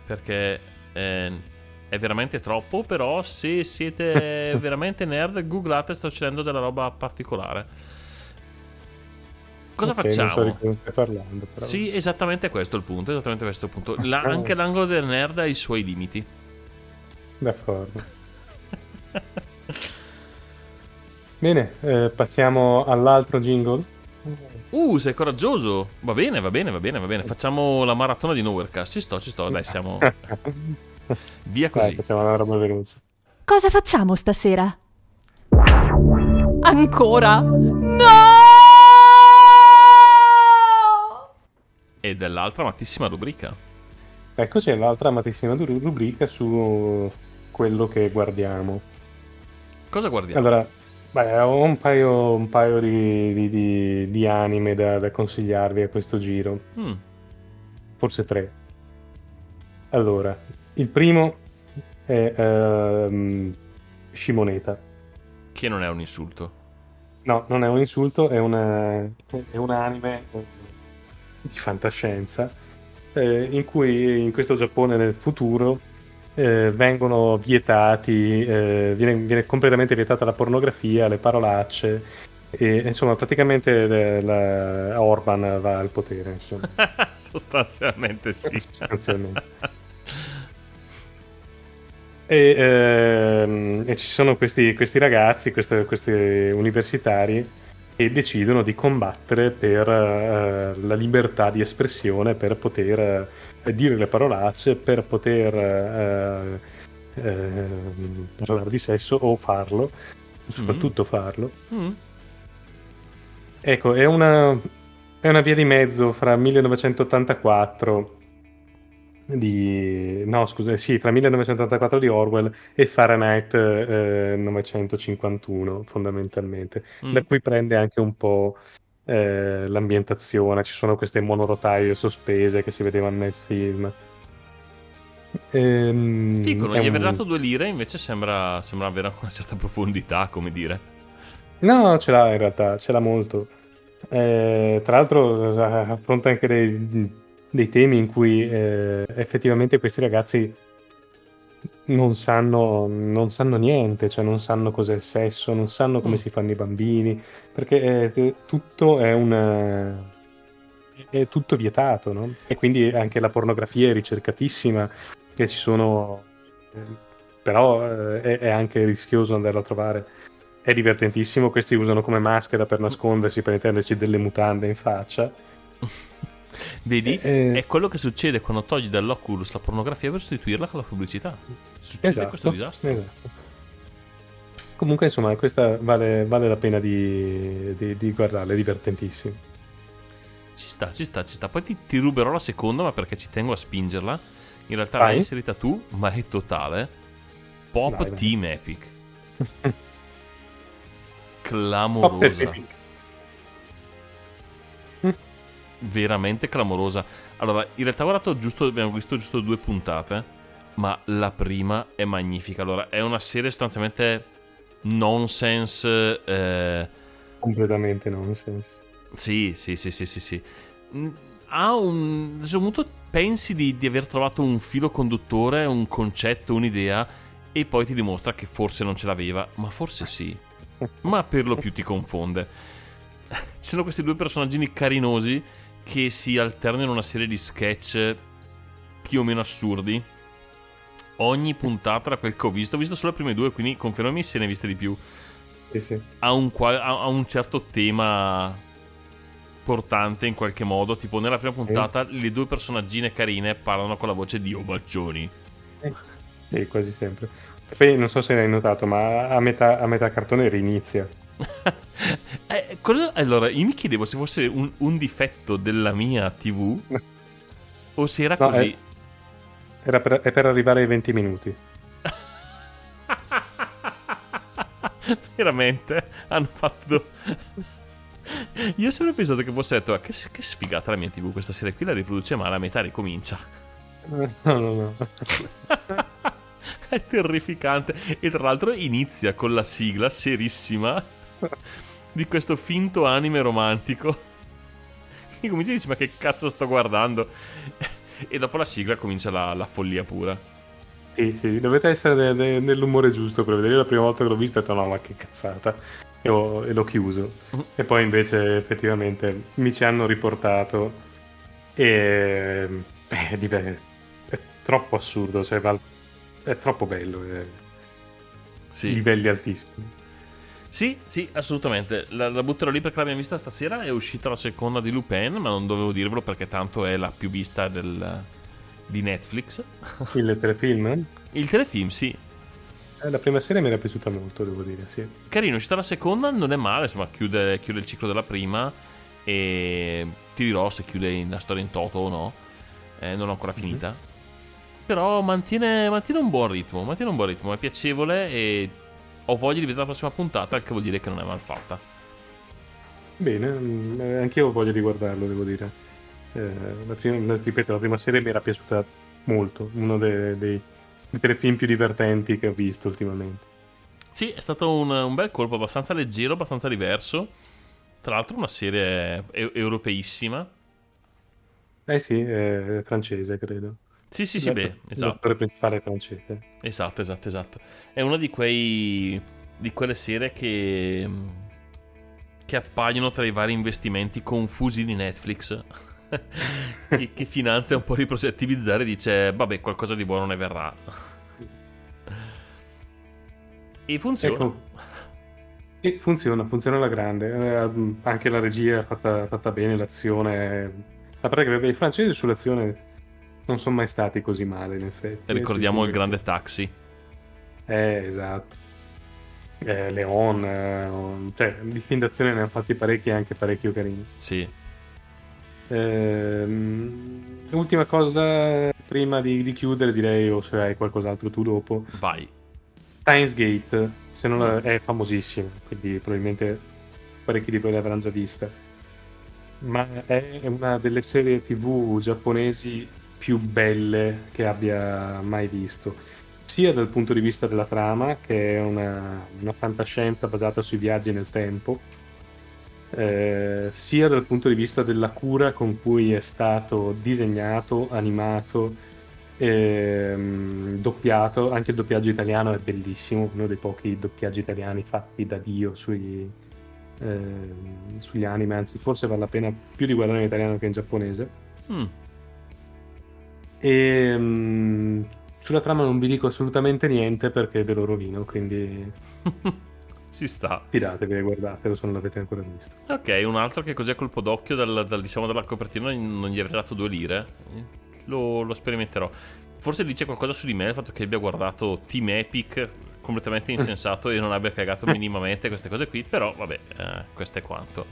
perché eh, è veramente troppo, però se siete veramente nerd, googlate, sto succedendo della roba particolare. Cosa Ok, Non so di facciamo? cosa stai parlando, però. Sì, esattamente questo è il punto, esattamente questo punto. La- anche l'angolo del nerd ha i suoi limiti. D'accordo. Bene, eh, passiamo all'altro jingle. Uh, sei coraggioso! Va bene, va bene, va bene, va bene. Facciamo la maratona di Nowherecast. Ci sto, ci sto, dai, siamo... Via Dai, così. facciamo una roba veloce. Cosa facciamo stasera? Ancora? No! E dell'altra amatissima rubrica. Ecco c'è l'altra amatissima ru- rubrica su quello che guardiamo. Cosa guardiamo? Allora, beh, ho un paio, un paio di, di- di- di anime da, da consigliarvi a questo giro, Mm, forse tre. Allora, il primo è ehm, Shimoneta. che non è un insulto. No, non è un insulto, è, una, è un anime eh, di fantascienza eh, in cui in questo Giappone nel futuro eh, vengono vietati, eh, viene, viene completamente vietata la pornografia, le parolacce e insomma praticamente eh, la- Orban va al potere, Sostanzialmente sì. sostanzialmente. E, ehm, e ci sono questi, questi ragazzi, queste- questi universitari, che decidono di combattere per eh, la libertà di espressione, per poter eh, dire le parolacce, per poter eh, eh, parlare di sesso o farlo, soprattutto farlo. Mm, Ecco, è una, è una via di mezzo fra 1984 di... no, scusa, sì, fra 1984 di Orwell e Fahrenheit eh, 951, fondamentalmente. mm. Da cui prende anche un po' eh, l'ambientazione, ci sono queste monorotaie sospese che si vedevano nel film. Ehm, Fico, non gli aver un- dato due lire, invece sembra, sembra avere una certa profondità, come dire. No, ce l'ha in realtà, ce l'ha molto. Eh, tra l'altro eh, affronta anche dei, dei temi in cui eh, effettivamente questi ragazzi non sanno, non sanno niente, cioè non sanno cos'è il sesso, non sanno come Mm. si fanno i bambini, perché eh, tutto è un... è tutto vietato, no? E quindi anche la pornografia è ricercatissima, e ci sono... eh, però eh, è, è anche rischioso andarla a trovare. È divertentissimo, questi usano come maschera per nascondersi, per intenderci delle mutande in faccia. Vedi? Eh, È quello che succede quando togli dall'Oculus la pornografia per sostituirla con la pubblicità. Succede Esatto, questo disastro. esatto. Comunque, insomma, questa vale, vale la pena di, di, di guardarla, è divertentissimo. Ci sta, ci sta, ci sta. Poi ti, ti ruberò la seconda, ma perché ci tengo a spingerla. In realtà Vai. l'hai inserita tu, ma è totale. Pop Vai, vai. Team Epic. Pop Clamorosa. Epic. Veramente clamorosa. Allora, in realtà ho guardato giusto, abbiamo visto giusto due puntate, ma la prima è magnifica. Allora, è una serie sostanzialmente nonsense. eh, Completamente nonsense. sì, sì, sì, sì, sì, sì. Mm, Ha un... A un certo punto pensi di, di aver trovato un filo conduttore, un concetto, un'idea, e poi ti dimostra che forse non ce l'aveva, ma forse sì. Ma per lo più ti confonde. Ci sono questi due personaggini carinosi che si alternano una serie di sketch più o meno assurdi. Ogni puntata, da quel che ho visto, ho visto solo le prime due, quindi confermami se ne hai viste di più Sì, sì. ha un, ha- un certo tema portante in qualche modo. Tipo, nella prima puntata, le due personaggine carine parlano con la voce di Obaccioni. Sì, quasi sempre. Poi non so se hai notato, ma a metà, a metà cartone rinizia. Eh, quello- allora, io mi chiedevo se fosse un, un difetto della mia TV o se era No, così. è- Era per, è per arrivare ai 20 minuti. Veramente hanno fatto. Io ho sempre pensato che fosse detto: "Ah, che, che sfigata la mia TV questa serie qui la riproduce male, a metà ricomincia. No, no, no. È terrificante. E tra l'altro inizia con la sigla serissima di questo finto anime romantico. Che comincia e dici: Ma che cazzo sto guardando? E dopo la sigla comincia la, la follia pura. Sì, sì, dovete essere de- nell'umore giusto per vedere. Io la prima volta che l'ho vista ho detto no, ma che cazzata. E, ho- e l'ho chiuso. E poi invece effettivamente mi ci hanno riportato e beh, beh, è troppo assurdo, cioè, è troppo bello, è Sì. livelli altissimi. Sì, sì, assolutamente. La, la butterò lì perché l'abbiamo vista stasera. È uscita la seconda di Lupin, ma non dovevo dirvelo perché tanto è la più vista del- di Netflix. Il telefilm? Il telefilm, sì. Eh, la prima serie mi era piaciuta molto, devo dire, sì. Carino, è uscita la seconda, non è male, insomma, chiude, chiude il ciclo della prima e ti dirò se chiude la storia in toto o no. Eh, non l'ho ancora finita. Però mantiene, mantiene un buon ritmo, mantiene un buon ritmo, è piacevole e ho voglia di vedere la prossima puntata, il che vuol dire che non è mal fatta. Bene, mm, eh, anch'io ho voglia di guardarlo, devo dire. Eh, la prima, ripeto, la prima serie mi era piaciuta molto, uno dei, dei, dei telefilm più divertenti che ho visto ultimamente. Sì, è stato un, un bel colpo, abbastanza leggero, abbastanza diverso. Tra l'altro una serie e- europeissima. Eh sì, è francese, credo. Sì, sì, sì, beh, L'attore esatto. principale è francese. Esatto, esatto, esatto. È una di quei di quelle serie che che appaiono tra i vari investimenti confusi di Netflix. che, che finanzia un po' di progetti bizzarri e dice "Vabbè, qualcosa di buono ne verrà". E funziona. Ecco. Sì, funziona, funziona alla grande. Eh, anche la regia è fatta, fatta bene, l'azione. A parte che vabbè, i francesi sull'azione non sono mai stati così male, in effetti. Ricordiamo il grande taxi. Eh, esatto. Eh, Leon, eh, cioè, di film d'azione ne hanno fatti parecchi, anche parecchio carini. Sì. Ehm, l'ultima cosa, prima di, di chiudere, direi, o se hai qualcos'altro tu dopo, Vai. Steins Gate, se non la- è famosissimo, quindi probabilmente parecchi di voi l'avranno già vista. Ma è una delle serie TV giapponesi più belle che abbia mai visto, sia dal punto di vista della trama, che è una, una fantascienza basata sui viaggi nel tempo, eh, sia dal punto di vista della cura con cui è stato disegnato, animato Ehm, doppiato, anche il doppiaggio italiano è bellissimo, uno dei pochi doppiaggi italiani fatti da Dio sui, ehm, sugli anime, anzi forse vale la pena più di guardare in italiano che in giapponese. Mm. E mm, sulla trama non vi dico assolutamente niente perché ve lo rovino, quindi si sta. fidatevi guardatelo se non l'avete ancora visto. Ok, un altro che così a colpo d'occhio dal, dal, diciamo, dalla copertina non gli avrei dato due lire. Lo, lo sperimenterò. Forse dice qualcosa su di me il fatto che abbia guardato Team Epic completamente insensato e non abbia cagato minimamente queste cose qui. Però vabbè, eh, questo è quanto.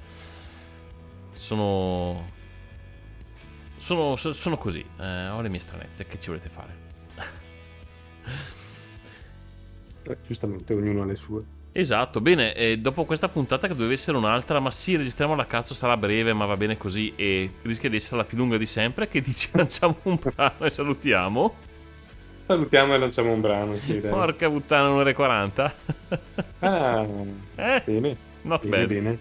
Sono. Sono, so- sono così. Eh, ho le mie stranezze. Che ci volete fare? Eh, giustamente, ognuno ha le sue. Esatto, bene, dopo questa puntata che doveva essere un'altra, ma sì, registriamo la cazzo, sarà breve, ma va bene così e rischia di essere la più lunga di sempre, che dici lanciamo un brano e salutiamo? Salutiamo e lanciamo un brano. Sì. Porca puttana, un'ora e 40. Ah, Eh, bene. not Bene, bad. bene.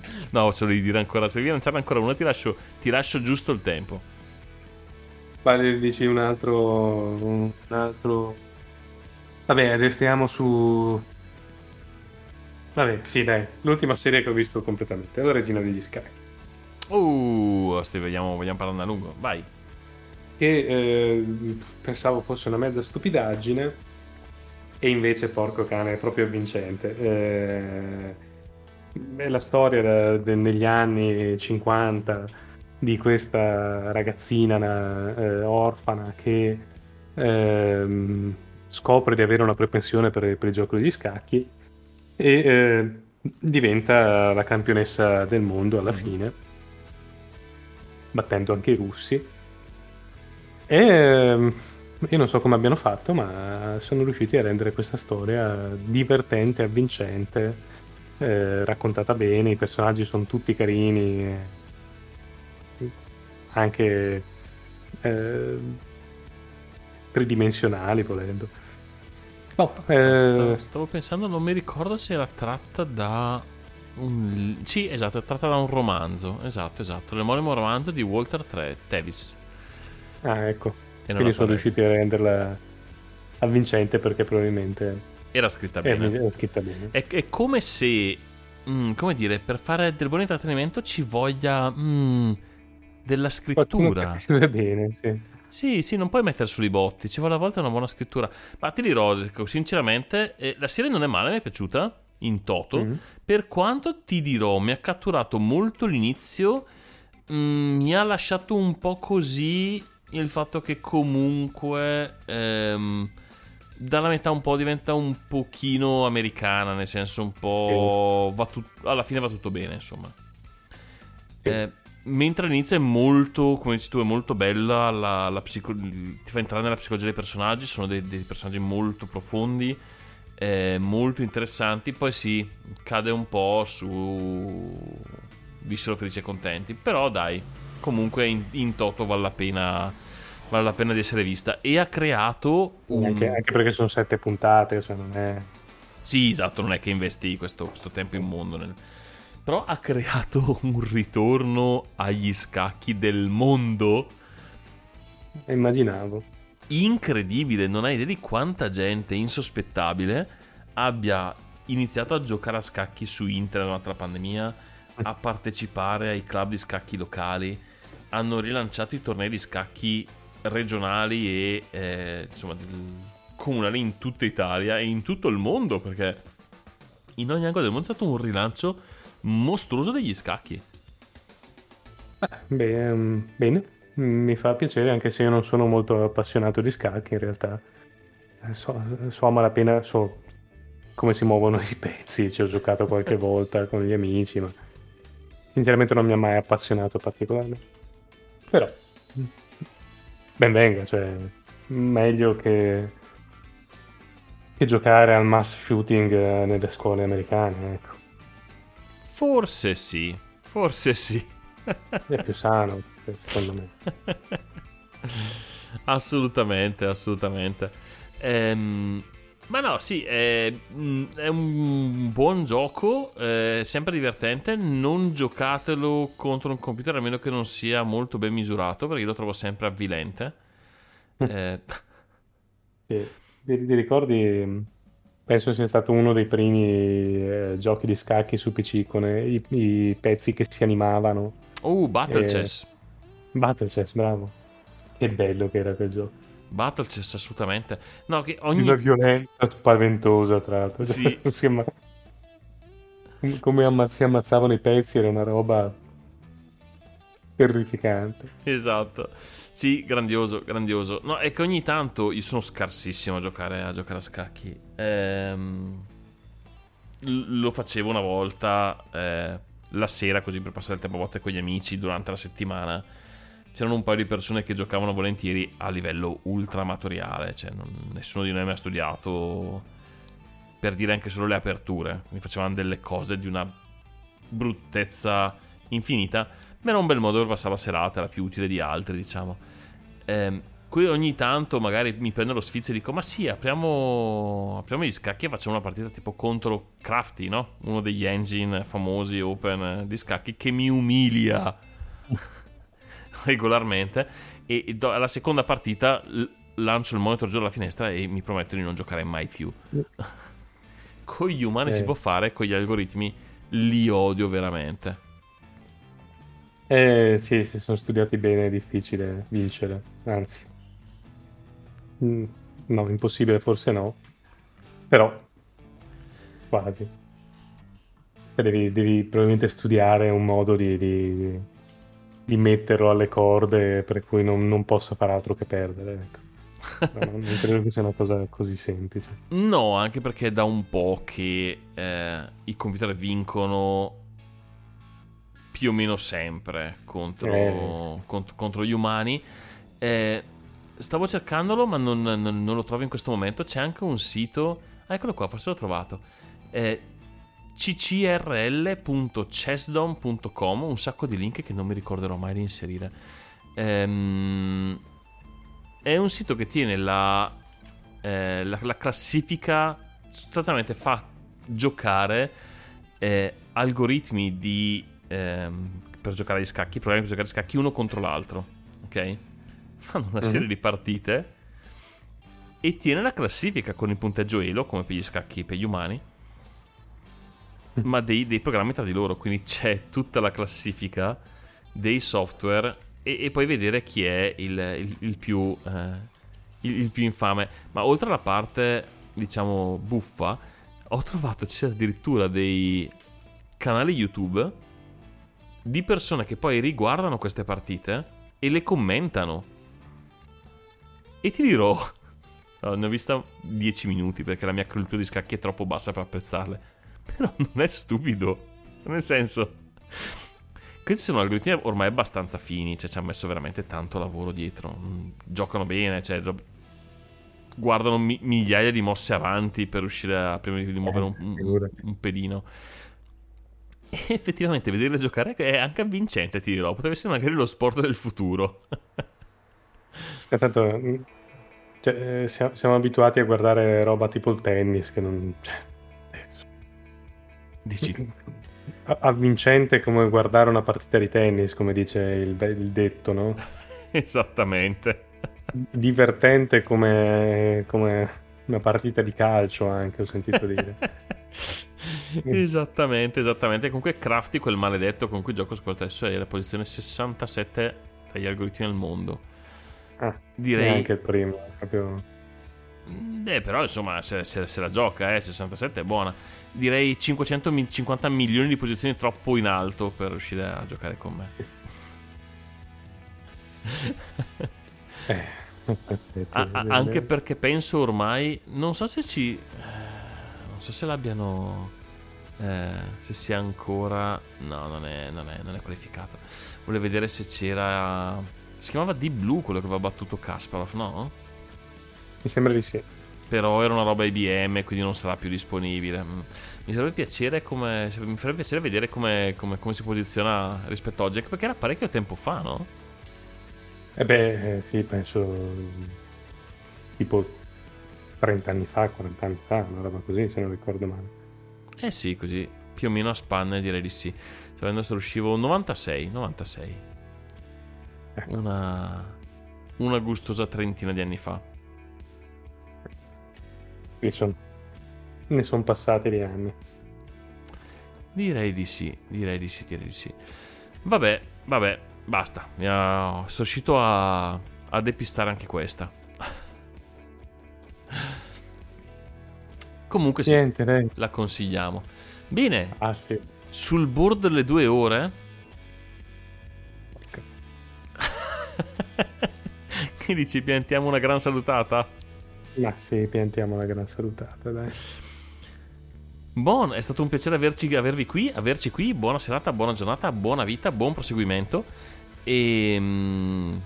No, ce lo devi dire ancora, se devi lanciare ancora una ti lascio, ti lascio giusto il tempo. Vale, dici un altro. Un altro. Vabbè, restiamo su. Vabbè, sì, dai. L'ultima serie che ho visto completamente. La Regina degli Scacchi. Uh, sti, vogliamo, vogliamo parlarne a lungo, vai. Che eh, pensavo fosse una mezza stupidaggine. E invece, porco cane, è proprio avvincente. Eh, è la storia da- de- negli anni 50 di questa ragazzina na- eh, orfana che ehm, scopre di avere una propensione per, per il gioco degli scacchi e eh, diventa la campionessa del mondo alla fine, battendo anche i russi. E ehm, io non so come abbiano fatto, ma sono riusciti a rendere questa storia divertente, avvincente, eh, raccontata bene, i personaggi sono tutti carini, anche eh, tridimensionali volendo. Oh, eh, Stavo, stavo pensando, non mi ricordo se era tratta da un... Sì, esatto, è tratta da un romanzo, esatto, esatto, l'omonimo romanzo di Walter Tre- Tevis. ah, ecco. E Quindi sono riusciti a renderla avvincente perché probabilmente Era scritta bene. è scritta bene. È, è come se, mm, come dire, per fare del buon intrattenimento ci voglia mm, della scrittura. scrive bene, sì. Sì, sì, non puoi mettere sui botti, ci vuole a volte una buona scrittura. Ma ti dirò, sinceramente, eh, la serie non è male, mi è piaciuta, in toto, Mhm. per quanto ti dirò, mi ha catturato molto l'inizio, mm, mi ha lasciato un po' così il fatto che comunque... ehm, dalla metà un po' diventa un pochino americana, nel senso un po'... va tut- alla fine va tutto bene, insomma. Sì. Eh, mentre all'inizio è molto, come dici tu, è molto bella, la, la psico- ti fa entrare nella psicologia dei personaggi, sono dei, dei personaggi molto profondi, eh, molto interessanti, poi sì, cade un po' su vissero felici e contenti, però dai, comunque in, in toto vale la pena vale la pena di essere vista e ha creato un... Anche, anche perché sono sette puntate, cioè non è... Sì, esatto, non è che investi questo, questo tempo immondo. Nel... Però ha creato un ritorno agli scacchi del mondo Immaginavo. incredibile. Non hai idea di quanta gente insospettabile abbia iniziato a giocare a scacchi su internet durante la pandemia, a partecipare ai club di scacchi locali. Hanno rilanciato i tornei di scacchi regionali e eh, insomma comunali in tutta Italia e in tutto il mondo perché in ogni angolo del mondo è stato un rilancio mostruoso degli scacchi. Beh, ehm, bene, mi fa piacere anche se io non sono molto appassionato di scacchi in realtà. Eh, So, so a malapena, so come si muovono i pezzi, ci ho giocato qualche volta con gli amici, ma sinceramente non mi ha mai appassionato particolarmente. Però, ben venga, cioè, meglio che, che giocare al mass shooting eh, nelle scuole americane, ecco. Forse sì, forse sì. È più sano, secondo me. assolutamente, assolutamente. Ehm, ma no, sì, è, mm, è un buon gioco, è sempre divertente. Non giocatelo contro un computer a meno che non sia molto ben misurato, perché io lo trovo sempre avvilente. Eh, Sì. Ti, ti ricordi? Penso sia stato uno dei primi eh, giochi di scacchi su PC con eh, i, i pezzi che si animavano. oh, Battle Eh, Chess. Battle Chess, bravo. Che bello che era quel gioco. Battle Chess, assolutamente. No, che ogni... Una violenza spaventosa, tra l'altro. Sì. Si amma- Come amma- si ammazzavano i pezzi era una roba terrificante. Esatto. Sì, grandioso, grandioso. No, è che ogni tanto io sono scarsissimo a giocare a, giocare a scacchi. Ehm, lo facevo una volta eh, la sera così per passare il tempo a volte con gli amici durante la settimana. C'erano un paio di persone che giocavano volentieri a livello ultra amatoriale, cioè non- nessuno di noi ha studiato per dire anche solo le aperture. Mi facevano delle cose di una bruttezza infinita, ma era un bel modo per passare la serata, era più utile di altri, diciamo. Ehm, qui ogni tanto magari mi prendo lo sfizio e dico, ma sì, apriamo, apriamo gli scacchi e facciamo una partita tipo contro Crafty, no? Uno degli engine famosi open di scacchi che mi umilia regolarmente e, alla seconda partita lancio il monitor giù dalla finestra e mi prometto di non giocare mai più. con gli umani Eh. si può fare, con gli algoritmi li odio veramente. Eh sì, si sono studiati bene, è difficile vincere, anzi. Mm, No, impossibile forse no, però quasi. E Devi, devi probabilmente studiare un modo di, di- di metterlo alle corde per cui non, non possa fare altro che perdere. ecco. No, non credo che sia una cosa così semplice. No, anche perché è da un po' che eh, i computer vincono più o meno sempre contro, Eh. contro, contro gli umani. Eh, stavo cercandolo, ma non, non- non lo trovo in questo momento. C'è anche un sito. ah, eccolo qua, forse l'ho trovato. Eh, ccrl.chessdom.com un sacco di link che non mi ricorderò mai di inserire. Ehm, è un sito che tiene la, eh, la, la classifica, sostanzialmente fa giocare eh, algoritmi di, ehm, per giocare agli scacchi, programmi per giocare agli scacchi uno contro l'altro, ok? Fanno una serie Mhm. di partite e tiene la classifica con il punteggio Elo, come per gli scacchi per gli umani, ma dei, dei programmi tra di loro, quindi c'è tutta la classifica dei software e, e puoi vedere chi è il, il- il più, eh, il, più infame. Ma oltre alla parte, diciamo, buffa, ho trovato c'è addirittura dei canali YouTube di persone che poi riguardano queste partite e le commentano. E ti dirò, ne ho vista 10 minuti perché la mia cultura di scacchi è troppo bassa per apprezzarle. Però non è stupido. Nel senso, questi sono algoritmi ormai abbastanza fini, cioè ci hanno messo veramente tanto lavoro dietro. Mm, Giocano bene, cioè guardano mi- migliaia di mosse avanti per riuscire a prima di muovere un, un- figurati. un pedino. E effettivamente vederle giocare è anche avvincente, ti dirò. Potrebbe essere magari lo sport del futuro. E tanto, mm, cioè, eh, siamo, siamo abituati a guardare roba tipo il tennis, che non... cioè, Dici, avvincente come guardare una partita di tennis, come dice il, be- il detto, no? esattamente. Divertente come, come una partita di calcio anche, ho sentito dire. esattamente, esattamente. Comunque Crafty, quel maledetto con cui gioco adesso, è la posizione 67 tra gli algoritmi al mondo. Ah, Direi... Neanche il primo, proprio... Beh, però insomma, se, se- se la gioca, eh, 67 è buona. Direi 550 milioni di posizioni troppo in alto per riuscire a giocare con me. Eh, A- a- anche perché penso ormai, non so se ci, eh, non so se l'abbiano, eh, se sia ancora, no, non è, non è, non è qualificato. Volevo vedere se c'era, si chiamava Deep Blue quello che aveva battuto Kasparov, no? Mi sembra di sì. Però era una roba IBM, quindi non sarà più disponibile. Mm. Mi sarebbe piacere come, mi farebbe piacere vedere come, come- come si posiziona rispetto a oggi, perché era parecchio tempo fa, no? Eh beh, eh, sì, penso tipo 30 anni fa, 40 anni fa, una roba così, se non ricordo male. Eh sì, così più o meno a spanne direi di sì. Sapendo se riuscivo 96, 96. Ecco. Una una gustosa trentina di anni fa. Ne sono passati di anni. Direi di sì, direi di sì, direi di sì. Vabbè, vabbè, basta. Sono riuscito a, a depistare anche questa. Comunque sì, Niente, dai. la consigliamo. Bene, Ah, sì. sul board delle due ore. Porca. che dici, piantiamo una gran salutata? Ma sì, piantiamo la gran salutata, dai. Buon, è stato un piacere averci, avervi qui, averci qui. Buona serata, buona giornata, buona vita, buon proseguimento. E mm,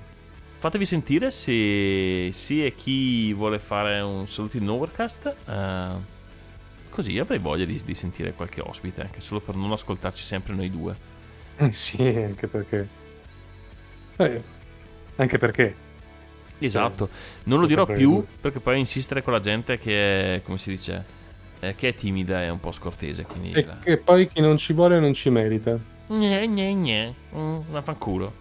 fatevi sentire se sì e chi vuole fare un saluto in Overcast. eh, così avrei voglia di, di sentire qualche ospite, anche solo per non ascoltarci sempre noi due. Eh, Sì, anche perché... Eh, anche perché... Esatto, non lo dirò più perché poi insistere con la gente che è, come si dice, eh, che è timida e un po' scortese. Quindi E, e poi chi non ci vuole non ci merita. Gne, gne, gne. Mm, vaffanculo.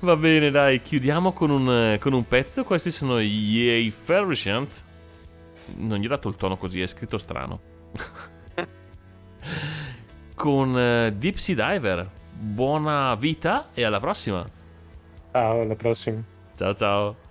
Va bene, dai, chiudiamo con un, eh, con un pezzo. Questi sono gli Effervescent. Non gli ho dato il tono così, è scritto strano. con eh, Deep Sea Diver. Buona vita e alla prossima. Ciao, alla prossima. Ciao ciao.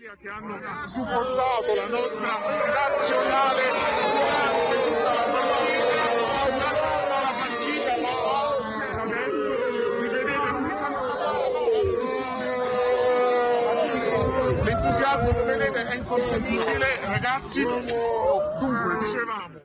Che hanno supportato la nostra nazionale tutta la partita, ma adesso mi vedete non mi fanno notare l'entusiasmo vedete è incontenibile ragazzi. Dunque dicevamo